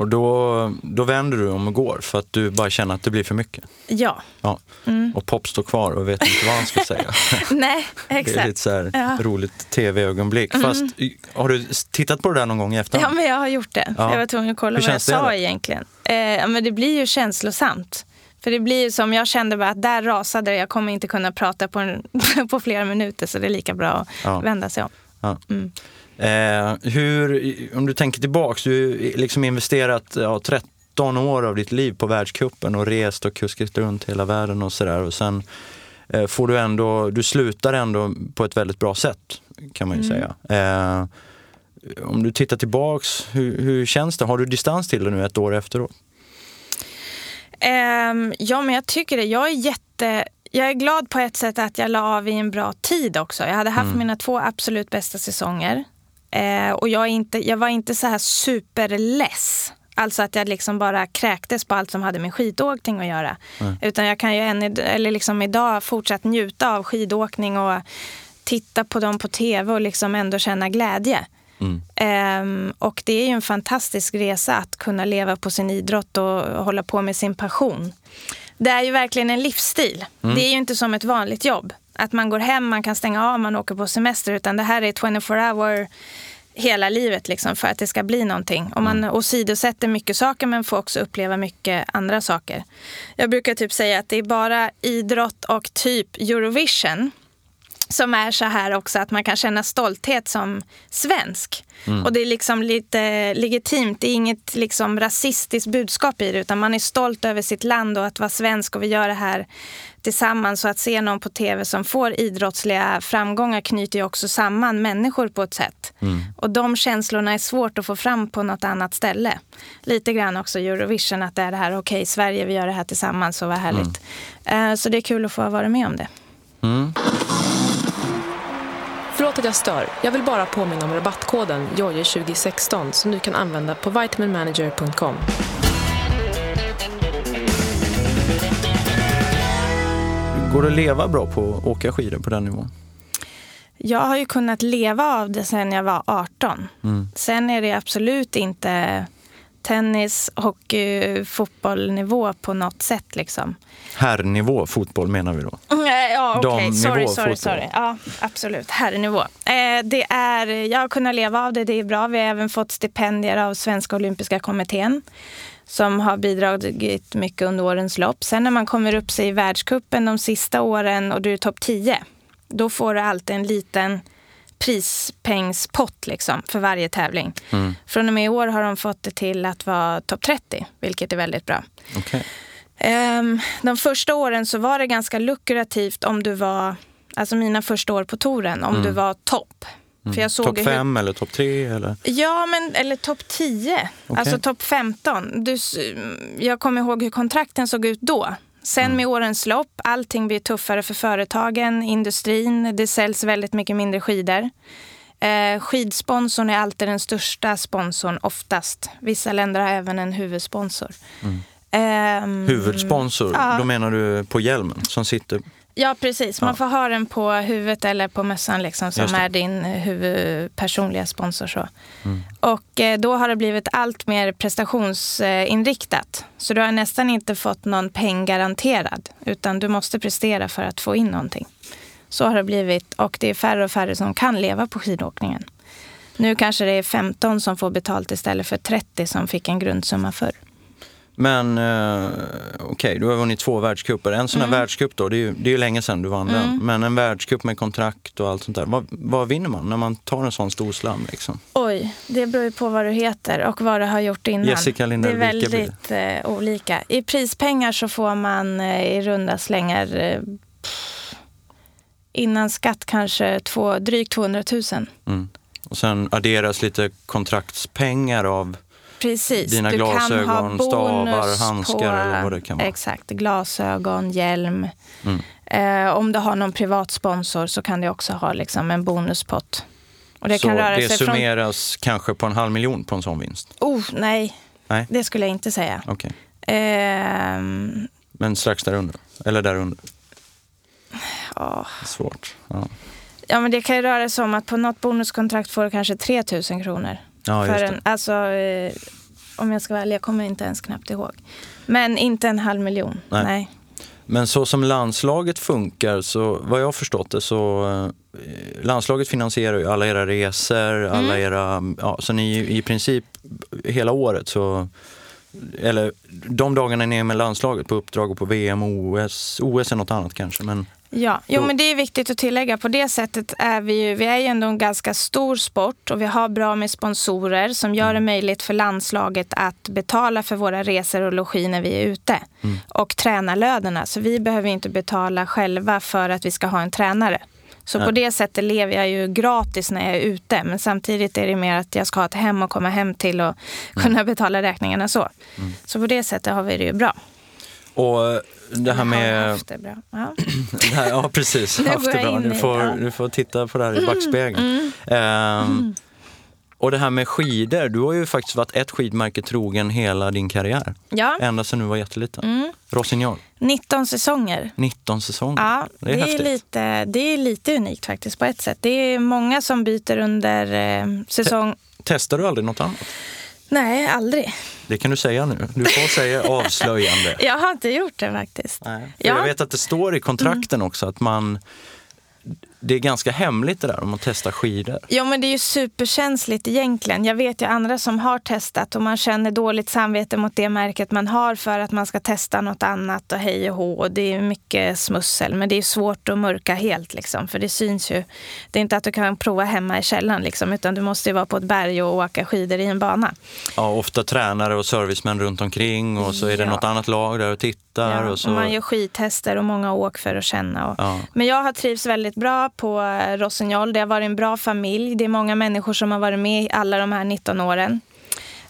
Och då, då vänder du om och går för att du bara känner att det blir för mycket. Ja, Ja. Mm. Och Pop står kvar och vet inte vad han ska säga. nej, Det är exakt. lite så här Ja. Mm. roligt tv-ögonblick. Fast har du tittat på det där någon gång i Ja, efterhand? men jag har gjort det. Ja. Jag var tvungen att kolla Hur vad jag sa då? egentligen. Eh, ja, men det blir ju känslosamt. För det blir ju som, jag kände bara att där rasade. Jag kommer inte kunna prata på, en, på flera minuter så det är lika bra att Ja. vända sig om. Ja. Mm. Eh, hur, om du tänker tillbaks, du liksom investerat ja, 13 år av ditt liv på världskuppen och rest och kuskat runt hela världen och sådär. Och sen eh, får du ändå, du slutar ändå på ett väldigt bra sätt kan man ju Mm. säga. Eh, om du tittar tillbaks, hur, hur känns det? Har du distans till det nu ett år efteråt? Ehm, ja, men jag tycker det. Jag är jätte... Jag är glad på ett sätt att jag la av i en bra tid också. Jag hade haft Mm. mina två absolut bästa säsonger. Eh, och jag, inte, jag var inte så här superless. Alltså att jag liksom bara kräktes på allt som hade med skidåkning att göra. Nej. Utan jag kan ju än, eller liksom idag fortsatt njuta av skidåkning och titta på dem på tv och liksom ändå känna glädje. Mm. Ehm, och det är ju en fantastisk resa att kunna leva på sin idrott och hålla på med sin passion. Det är ju verkligen en livsstil. Det är ju inte som ett vanligt jobb. Att man går hem, man kan stänga av, man åker på semester. Utan det här är 24 hour hela livet liksom, för att det ska bli någonting. Och man åsidosätter mycket saker men får också uppleva mycket andra saker. Jag brukar typ säga att det är bara idrott och typ Eurovision som är så här också att man kan känna stolthet som svensk. Och det är liksom lite legitimt. Det är inget liksom rasistiskt budskap i det utan man är stolt över sitt land och att vara svensk och vi gör det här tillsammans. Och att se någon på tv som får idrottsliga framgångar knyter ju också samman människor på ett sätt. Och de känslorna är svårt att få fram på något annat ställe. Lite grann också Eurovision, att det är det här, okej Sverige, vi gör det här tillsammans och vad härligt. Eh, Så det är kul att få vara med om det. Förlåt att jag stör. Jag vill bara påminna om rabattkoden JOJE2016 som du kan använda på vitaminmanager.com. Går det att leva bra på att åka skidor på den nivån? Jag har ju kunnat leva av det sen jag var 18. Mm. Sen är det absolut inte tennis, hockey, fotbollnivå på något sätt. Liksom. Herrnivå fotboll menar vi då? Mm, Ja, okej. Damnivå Sorry, sorry, fotboll. sorry. Ja, absolut. Herrnivå. Eh, det är, jag har kunnat leva av det, det är bra. Vi har även fått stipendier av Svenska Olympiska Kommittén som har bidragit mycket under årens lopp. Sen när man kommer upp sig i världskuppen de sista åren och du är topp 10, då får du alltid en liten prispengspott liksom, för varje tävling. Mm. Från och med i år har de fått det till att vara topp 30, vilket är väldigt bra. Okej. Ehm, de första åren så var det ganska lukrativt om du var, alltså mina första år på touren, om du var topp. Såg Topp hur- fem eller topp tre? Eller? Ja, men, eller topp 10. Okej. Alltså topp 15. Du, jag kommer ihåg hur kontrakten såg ut då. Sen med årens lopp, allting blir tuffare för företagen, industrin. Det säljs väldigt mycket mindre skidor. Eh, skidsponsorn är alltid den största sponsorn oftast. Vissa länder har även en huvudsponsor. Ehm, Huvudsponsor, Ja. då menar du på hjälmen som sitter... Ja, precis. Man Ja. får ha den på huvudet eller på mössan liksom, som är din eh, personliga sponsor. Så. Mm. Och eh, då har det blivit allt mer prestationsinriktat. Så du har nästan inte fått någon peng garanterad, utan du måste prestera för att få in någonting. Så har det blivit och det är färre och färre som kan leva på skidåkningen. Nu kanske det är 15 som får betalt istället för 30 som fick en grundsumma förr. Men eh, okej, du har vunnit två världscuper. En sån här Mm. världscup då, det är, ju, det är ju länge sedan du vann den. Men en världscup med kontrakt och allt sånt där. Vad, vad vinner man när man tar en sån stor slam? Liksom? Oj, det beror ju på vad du heter och vad du har gjort innan. Jessica Lindell, det är väldigt eh, olika. I prispengar så får man eh, i runda slängar eh, pff, innan skatt kanske två, drygt 200 000. Mm. Och sen adderas lite kontraktspengar av Precis. Dina du kan glasögon, ha stavar, handskar på, eller vad det kan vara. Exakt, glasögon, hjälm. Mm. Eh, om du har någon privat sponsor så kan du också ha liksom, en bonuspott. Och det så kan röra det sig från... summeras kanske på en halv miljon på en sån vinst. Oh, nej, Nej, det skulle jag inte säga. okej. Ehm, Men strax därunder? Eller därunder? ja. Svårt. Ja, Ja, men det kan ju röra sig om att på något bonuskontrakt får du kanske 3 000 kronor. Ja just för det. en, alltså, eh, om jag ska vara ärlig, jag kommer inte ens knappt ihåg. Men inte en halv miljon. Nej. Nej. Men så som landslaget funkar, så vad jag har förstått det så eh, landslaget finansierar ju alla era resor, alla Mm. era, ja, så ni i princip hela året så, eller de dagarna ni är med landslaget på uppdrag och på VM och OS, OS är något annat kanske, men Ja, jo, men det är viktigt att tillägga. På det sättet är vi ju, vi är ju ändå en ganska stor sport och vi har bra med sponsorer som gör det möjligt för landslaget att betala för våra resor och logi när vi är ute. Och tränarlönerna, så vi behöver inte betala själva för att vi ska ha en tränare. Så på Nej. det sättet lever jag ju gratis när jag är ute. Men samtidigt är det mer att jag ska ha ett hem och komma hem till och kunna betala räkningarna så. Så på det sättet har vi det ju bra. Och det här Jag har med haft det bra. Ja. Det här, ja, precis. Haft det bra. Du får. Mm, du får titta på det här i backspegeln. Ehm, och det här med skidor. Du har ju faktiskt varit ett skidmärke trogen hela din karriär. ja, Ända sedan du var jätteliten. Mm. Rossignol, 19 säsonger. 19 säsonger. Ja, det är det är, lite, det är lite unikt faktiskt på ett sätt. Det är många som byter under eh, säsong... Testar du aldrig något annat? Nej, aldrig. Det kan du säga nu. Du får säga avslöjande. Jag har inte gjort det faktiskt. Nej. För Ja. Mm. Jag vet att det står i kontrakten också att man... Det är ganska hemligt det där om att testa skidor. Jo, men det är ju superkänsligt egentligen. Jag vet ju andra som har testat och man känner dåligt samvete mot det märket man har för att man ska testa något annat och hej och hå. Och det är mycket smussel, men det är svårt att mörka helt liksom, för det syns ju. Det är inte att du kan prova hemma i källaren liksom, utan du måste ju vara på ett berg och åka skidor i en bana. Ja, ofta tränare och servicemän runt omkring och så är det Ja. något annat lag där och tittar. Ja, och så... och man gör skidtester och många åk för att känna. Och... Ja. Men jag har trivts väldigt bra på eh, Rossignol. Det har varit en bra familj. Det är många människor som har varit med i alla de här 19 åren.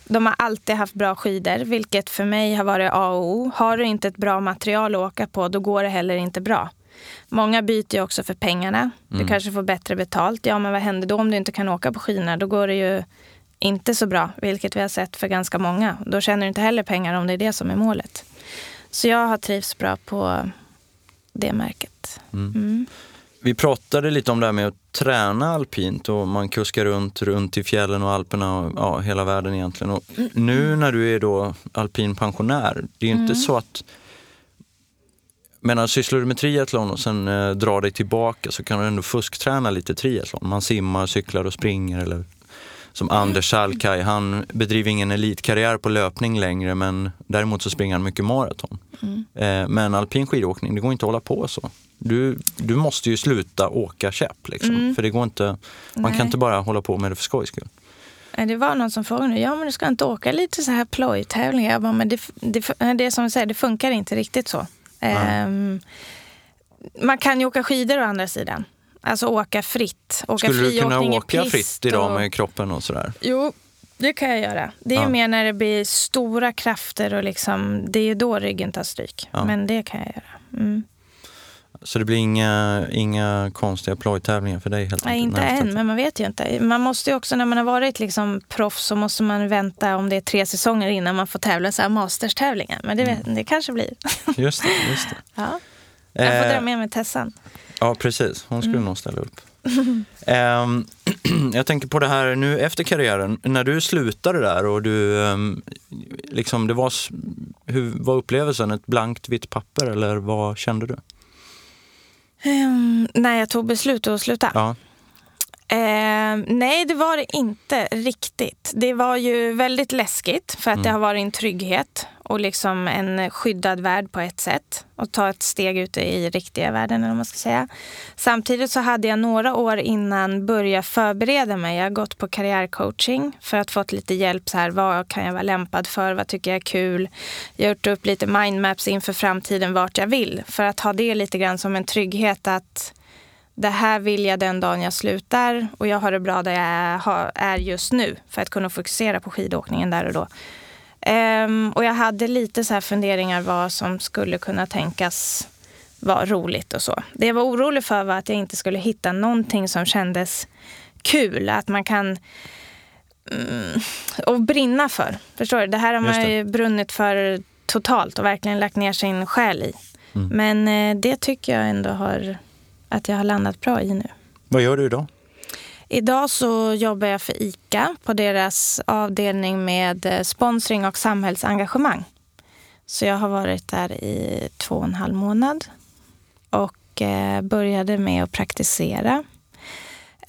De har alltid haft bra skidor, vilket för mig har varit A och O. Har du inte ett bra material att åka på, då går det heller inte bra. Många byter ju också för pengarna. Du kanske får bättre betalt. Ja, men vad händer då om du inte kan åka på skidorna? Då går det ju inte så bra, vilket vi har sett för ganska många. Då tjänar du inte heller pengar om det är det som är målet. Så jag har trivts bra på det märket. Mm. Mm. Vi pratade lite om det här med att träna alpint och man kuskar runt, runt i fjällen och Alperna och ja, hela världen egentligen. Och nu när du är då alpin pensionär, det är ju inte så att Medan sysslar du med triathlon och sen eh, drar dig tillbaka så kan du ändå fuskträna lite triathlon. Man simmar, cyklar och springer. Eller som Anders Salkai, han bedriver ingen elitkarriär på löpning längre men däremot så springer han mycket maraton. Eh, men alpin skidåkning, det går inte att hålla på så. Du, du måste ju sluta åka käpp liksom. För det går inte, man Nej. kan inte bara hålla på med det för skojs skull. Det var någon som frågade ja men du ska inte åka lite så här plojtävlingar. Jag bara, men det, det, det är som jag säger, det funkar inte riktigt så. Ehm, man kan ju åka skidor å andra sidan. Alltså åka fritt. Åka Skulle du kunna åka fritt idag och- med kroppen och sådär? Jo, det kan jag göra. Det är Ja. mer när det blir stora krafter och liksom, det är då ryggen tar stryk. Ja. Men det kan jag göra. Mm. Så det blir inga, inga konstiga plojtävlingar för dig helt Nej, inte än, men man vet ju inte. Man måste ju också, när man har varit liksom proffs så måste man vänta om det är tre säsonger innan man får tävla så här masterstävlingar. Men det, Mm. det kanske blir. Just det, just det. Ja. Jag får Eh, dra med mig Tessan. Ja, precis. Hon skulle Mm. nog ställa upp. Ehm, jag tänker på det här nu efter karriären. När du slutade där och du, ehm, liksom, det var, hur var upplevelsen? Ett blankt vitt papper eller vad kände du? Ehm, när jag tog beslut att sluta? Ja, Ehm, nej, det var det inte riktigt. Det var ju väldigt läskigt för att Mm. det har varit en trygghet och liksom en skyddad värld på ett sätt. Och ta ett steg ut i riktiga världen, eller man ska säga. Samtidigt så hade jag några år innan börja förbereda mig. Jag har gått på karriärcoaching för att fått lite hjälp. så här, Vad kan jag vara lämpad för? Vad tycker jag är kul? Jag har gjort upp lite mindmaps inför framtiden vart jag vill. För att ha det lite grann som en trygghet att det här vill jag den dagen jag slutar och jag har det bra där jag är- just nu för att kunna fokusera på skidåkningen där och då. Ehm, och jag hade lite så här funderingar vad som skulle kunna tänkas vara roligt och så. Det jag var orolig för var att jag inte skulle hitta någonting som kändes kul, att man kan mm, och brinna för. Förstår du? Det här har man ju brunnit för totalt och verkligen lagt ner sin själ i. Mm. Men eh, det tycker jag ändå har, att jag har landat bra i nu. vad gör du idag? Idag så jobbar jag för ICA på deras avdelning med eh, sponsring och samhällsengagemang. Så jag har varit där i två och en halv månad och eh, började med att praktisera.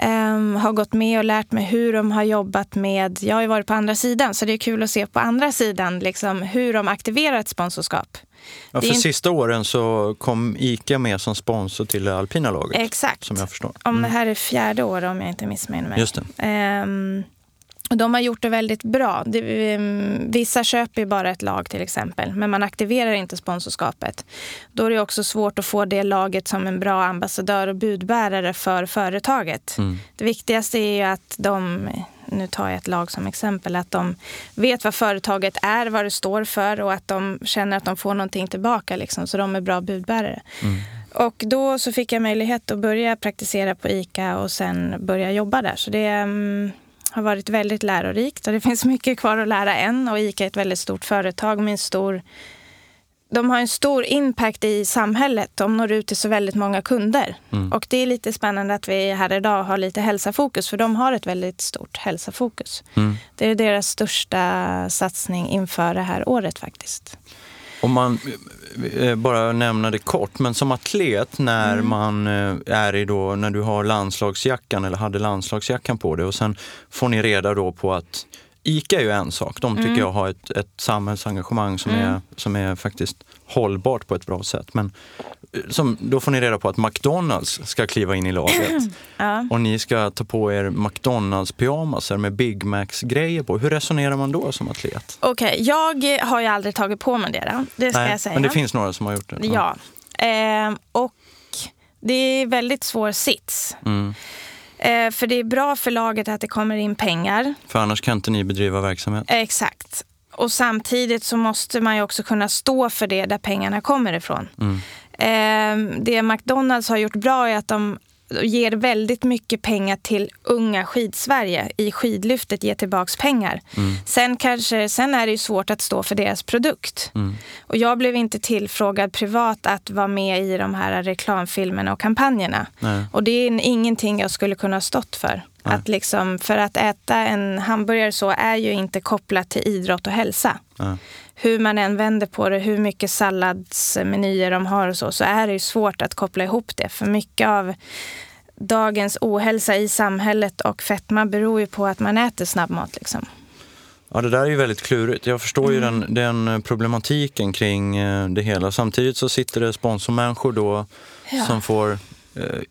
Ehm, har gått med och lärt mig hur de har jobbat med... Jag har ju varit på andra sidan, så det är kul att se på andra sidan liksom, hur de aktiverar ett sponsorskap. Ja, för är in- sista åren så kom ICA med som sponsor till det alpina laget. Exakt. Som jag förstår. Om det här är fjärde året om jag inte missminner mig. Just det. Och de har gjort det väldigt bra. Ehm, vissa köper ju bara ett lag till exempel, men man aktiverar inte sponsorskapet. Då är det också svårt att få det laget som en bra ambassadör och budbärare för företaget. Mm. Det viktigaste är ju att de, nu tar jag ett lag som exempel, att de vet vad företaget är, vad det står för och att de känner att de får någonting tillbaka, liksom, så de är bra budbärare. Och då så fick jag möjlighet att börja praktisera på ICA och sen börja jobba där. Så det mm, har varit väldigt lärorikt och det finns mycket kvar att lära än. Och ICA är ett väldigt stort företag med en stor... De har en stor impact i samhället. De når ut till så väldigt många kunder. Och det är lite spännande att vi här idag har lite hälsafokus för de har ett väldigt stort hälsafokus. Mm. Det är deras största satsning inför det här året faktiskt. Om man bara nämner det kort, men som atlet när Mm. man eh, är i då, när du har landslagsjackan eller hade landslagsjackan på dig och sen får ni reda då på att ICA är ju en sak. De tycker Mm. jag har ett, ett samhällsengagemang som, är, som är faktiskt hållbart på ett bra sätt. Men eh, som, då får ni reda på att McDonalds ska kliva in i laget Ja. och ni ska ta på er McDonalds-pyjamaser med Big Macs-grejer på. Hur resonerar man då som atlet? Okej, jag har ju aldrig tagit på mig det. Då. Det ska Nej, jag säga. men det finns några som har gjort det. Ja. Ehm, och det är väldigt svår sits. Mm. Eh, för det är bra för laget att det kommer in pengar. För annars kan inte ni bedriva verksamhet. Exakt. Och samtidigt så måste man ju också kunna stå för det där pengarna kommer ifrån. Mm. Ehm, det McDonalds har gjort bra är att de ger väldigt mycket pengar till unga skidsverige i skidlyftet, ger tillbaks pengar. Mm. Sen, kanske, sen är det ju svårt att stå för deras produkt. Mm. Och jag blev inte tillfrågad privat att vara med i de här reklamfilmerna och kampanjerna. Nej. Och det är ingenting jag skulle kunna ha stått för. Nej. Att liksom, för att äta en hamburgare så är ju inte kopplat till idrott och hälsa. Ja. Hur man än vänder på det, hur mycket salladsmenyer de har och så, så är det ju svårt att koppla ihop det. För mycket av dagens ohälsa i samhället och fetma beror ju på att man äter snabbmat. Liksom. Ja, det där är ju väldigt klurigt. Jag förstår ju Mm. den, den problematiken kring eh, det hela. Samtidigt så sitter det sponsormänniskor då Ja. som får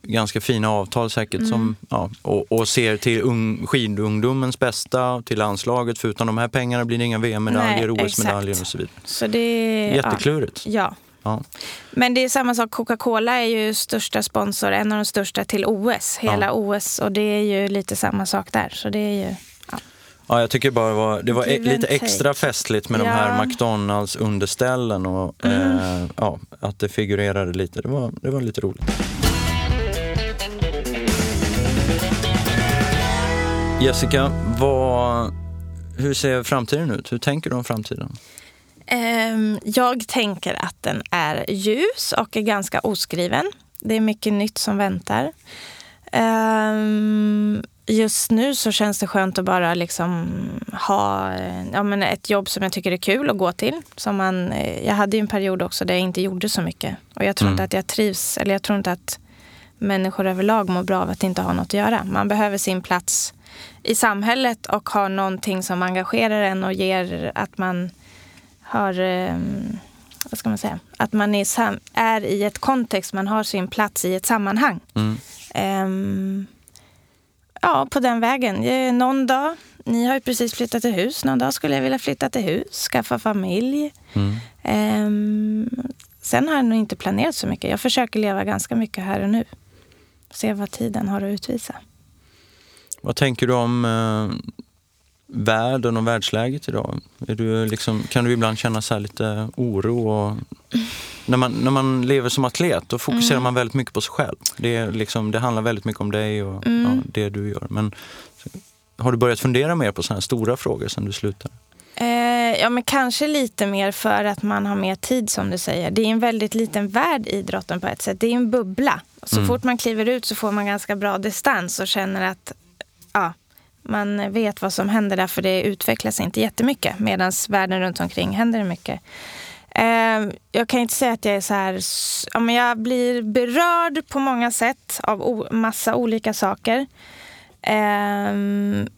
ganska fina avtal säkert Mm. som, ja, och, och ser till ung, skidungdomens bästa, till landslaget. För utan de här pengarna blir det inga VM-medaljer, OS-medaljer och så vidare. Så det, Jätteklurigt. Ja. ja. Ja. Men det är samma sak, Coca-Cola är ju största sponsor, en av de största till OS, hela Ja. OS. Och det är ju lite samma sak där. Så det är ju, ja. Ja, jag tycker bara det var, det var e- lite extra festligt med de Ja. här McDonalds-underställen och Mm. eh, ja, att det figurerade lite. Det var, det var lite roligt. Jessica, vad, hur ser framtiden ut? Hur tänker du om framtiden? Ehm, jag tänker att den är ljus och är ganska oskriven. Det är mycket nytt som väntar. Ehm, just nu så känns det skönt att bara liksom ha eh, ja, men ett jobb som jag tycker är kul att gå till. Som man, eh, jag hade ju en period också där jag inte gjorde så mycket. Och jag tror Mm. inte att jag trivs, eller jag tror inte att människor överlag mår bra av att inte ha något att göra. Man behöver sin plats i samhället och ha någonting som engagerar en och ger att man har, eh, vad ska man säga, att man är, är i ett kontext, man har sin plats i ett sammanhang. Mm. Ehm, ja, på den vägen. Någon dag, ni har ju precis flyttat till hus, någon dag skulle jag vilja flytta till hus, skaffa familj. Mm. Ehm, sen har jag nog inte planerat så mycket. Jag försöker leva ganska mycket här och nu. Se vad tiden har att utvisa. Vad tänker du om eh, världen och världsläget idag? Du liksom, kan du ibland känna så här lite oro? Och, när, man, när man lever som atlet då fokuserar Mm. man väldigt mycket på sig själv. Det, liksom, det handlar väldigt mycket om dig och Mm. ja, det du gör. Men har du börjat fundera mer på sådana här stora frågor sen du slutade? Eh, ja, men kanske lite mer för att man har mer tid som du säger. Det är en väldigt liten värld idrotten på ett sätt. Det är en bubbla. Så Mm. fort man kliver ut så får man ganska bra distans och känner att ja, man vet vad som händer där för det utvecklas inte jättemycket. Medan världen runt omkring händer det mycket. Eh, jag kan inte säga att jag är så här... s- Ja, men jag blir berörd på många sätt av massa olika saker. Ehm,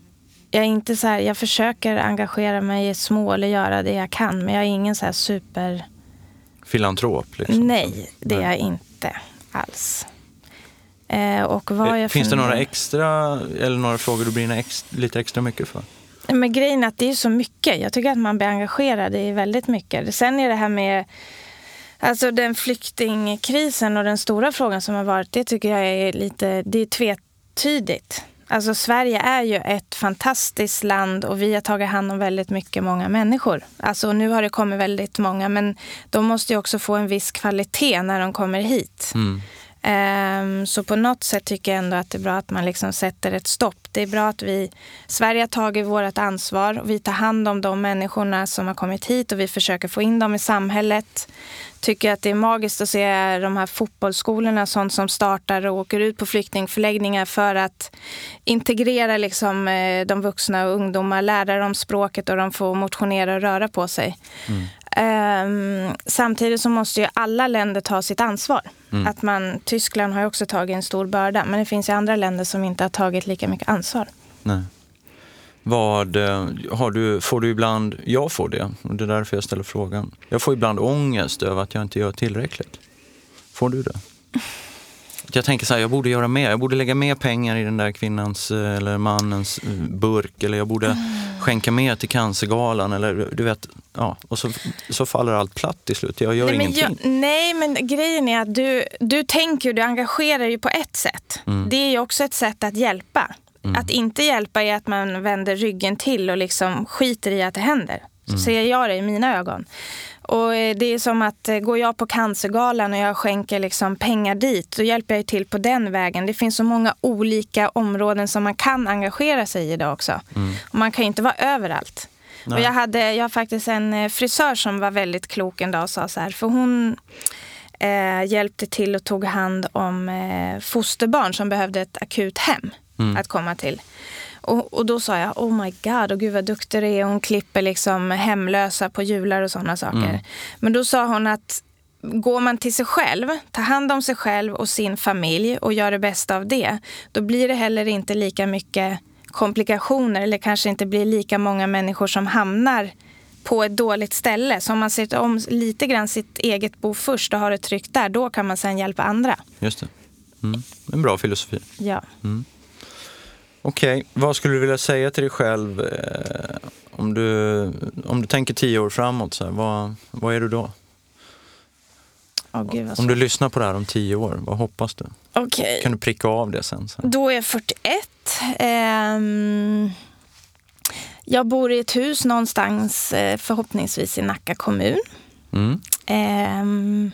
jag är inte så här, jag försöker engagera mig i små eller göra det jag kan. Men jag är ingen så här super... Filantrop? Liksom. Nej, det är jag inte alls. Eh, och vad jag Finns det några extra, eller några frågor du brinner ex, lite extra mycket för? Men grejen är att det är så mycket. Jag tycker att man blir engagerad i väldigt mycket. Sen är det här med alltså den flyktingkrisen och den stora frågan som har varit, det tycker jag är lite, det är tvetydigt. Alltså Sverige är ju ett fantastiskt land och vi har tagit hand om väldigt mycket många människor. Alltså nu har det kommit väldigt många men de måste ju också få en viss kvalitet när de kommer hit. Mm. Um, Så på något sätt tycker jag ändå att det är bra att man liksom sätter ett stopp. Det är bra att vi, Sverige har tagit vårt ansvar och vi tar hand om de människorna som har kommit hit och vi försöker få in dem i samhället. Tycker att det är magiskt att se de här fotbollsskolorna, sånt som startar och åker ut på flyktingförläggningar för att integrera liksom, eh, de vuxna och ungdomar, lära dem språket och de får motionera och röra på sig. Mm. Ehm, samtidigt så måste ju alla länder ta sitt ansvar. Att man, Tyskland har ju också tagit en stor börda, men det finns ju andra länder som inte har tagit lika mycket ansvar. Nej. Vad eh, har du, får du ibland, jag får det, och det är därför jag ställer frågan. Jag får ibland ångest över att jag inte gör tillräckligt. Får du det? Jag tänker så här, jag borde göra mer. Jag borde lägga mer pengar i den där kvinnans eh, eller mannens eh, burk. Eller jag borde skänka mer till cancergalan. Eller du vet, ja. Och så, så faller allt platt till slut. Jag gör Nej men, ingenting. jag, nej, men grejen är att du, du tänker och du engagerar ju på ett sätt. Mm. Det är ju också ett sätt att hjälpa. Att inte hjälpa är att man vänder ryggen till och liksom skiter i att det händer. Mm. ser jag det i mina ögon. Och eh, det är som att eh, går jag på Cancergalan och jag skänker liksom pengar dit, då hjälper jag till på den vägen. Det finns så många olika områden som man kan engagera sig i idag också. Mm. Och man kan ju inte vara överallt. Nej. Och jag hade jag har faktiskt en eh, frisör som var väldigt klok en dag och sa så här, för hon eh, hjälpte till och tog hand om eh, fosterbarn som behövde ett akut hem mm. att komma till. Och, och, då sa jag, oh my god, och gud vad duktig du är. Hon klipper liksom hemlösa på jular och sådana saker. Mm. Men då sa hon att går man till sig själv, tar hand om sig själv och sin familj och gör det bästa av det, då blir det heller inte lika mycket komplikationer eller kanske inte blir lika många människor som hamnar på ett dåligt ställe. Så om man ser om lite grann sitt eget bo först och har det tryggt där, då kan man sen hjälpa andra. Just det. Mm. En bra filosofi. Ja. Mm. Okej, okay. vad skulle du vilja säga till dig själv eh, om, du, om du tänker tio år framåt? Så här, vad, vad är du då? Oh, Gud, om du lyssnar på det här om tio år, vad hoppas du? Okay. Kan du pricka av det sen? Så? Då är jag 41. Um, jag bor i ett hus någonstans, eh, förhoppningsvis i Nacka kommun. Mm. Um,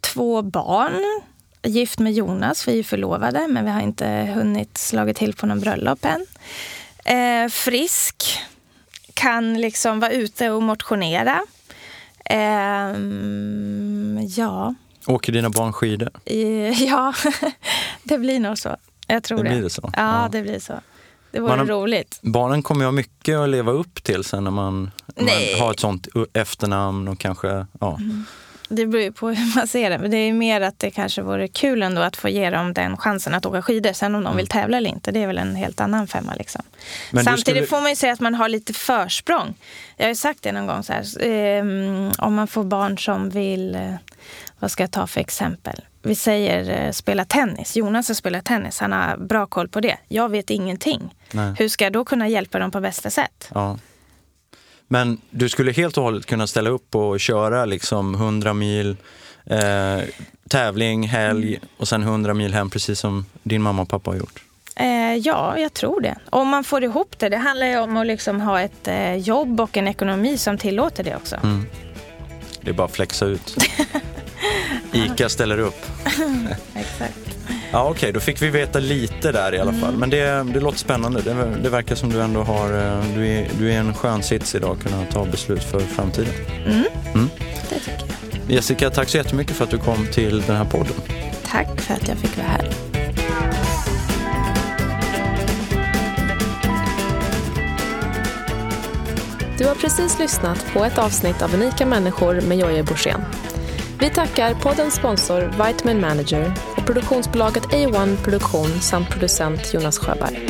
två barn gift med Jonas, vi är förlovade men vi har inte hunnit slagit till på någon bröllop än. Eh, frisk, kan liksom vara ute och motionera. Eh, ja. Åker dina barn skidor? Eh, ja, det blir nog så. Jag tror det. Blir det så? Ja, ja. det blir så. Det vore man, roligt. Barnen kommer ju ha mycket att leva upp till sen när man, man har ett sånt efternamn och kanske... Ja. Mm. Det beror ju på hur man ser det. Men det är mer att det kanske vore kul ändå att få ge dem den chansen att åka skidor. Sen om de vill mm. tävla eller inte, det är väl en helt annan femma. Liksom. Samtidigt skulle... får man ju säga att man har lite försprång. Jag har ju sagt det någon gång så här. Eh, om man får barn som vill, eh, vad ska jag ta för exempel? Vi säger eh, spela tennis. Jonas har spelat tennis, han har bra koll på det. Jag vet ingenting. Nej. Hur ska jag då kunna hjälpa dem på bästa sätt? Ja. Men du skulle helt och hållet kunna ställa upp och köra liksom 100 mil eh, tävling, helg och sen 100 mil hem precis som din mamma och pappa har gjort? Eh, ja, jag tror det. Om man får ihop det. Det handlar ju om att liksom ha ett eh, jobb och en ekonomi som tillåter det också. Mm. Det är bara att flexa ut. Ica ställer upp. Exakt. Ja, Okej, okay, då fick vi veta lite där i alla fall. Mm. Men det, det låter spännande. Det, det, verkar som du ändå har, eh, du är, du är en skön sits idag att kunna ta beslut för framtiden. Mm. Mm. Det tycker jag. Jessica, tack så jättemycket för att du kom till den här podden. Tack för att jag fick vara här. Du har precis lyssnat på ett avsnitt av Unika människor med Jojje Borssén. Vi tackar poddens sponsor Vitamin Manager och produktionsbolaget A1 Produktion samt producent Jonas Sjöberg.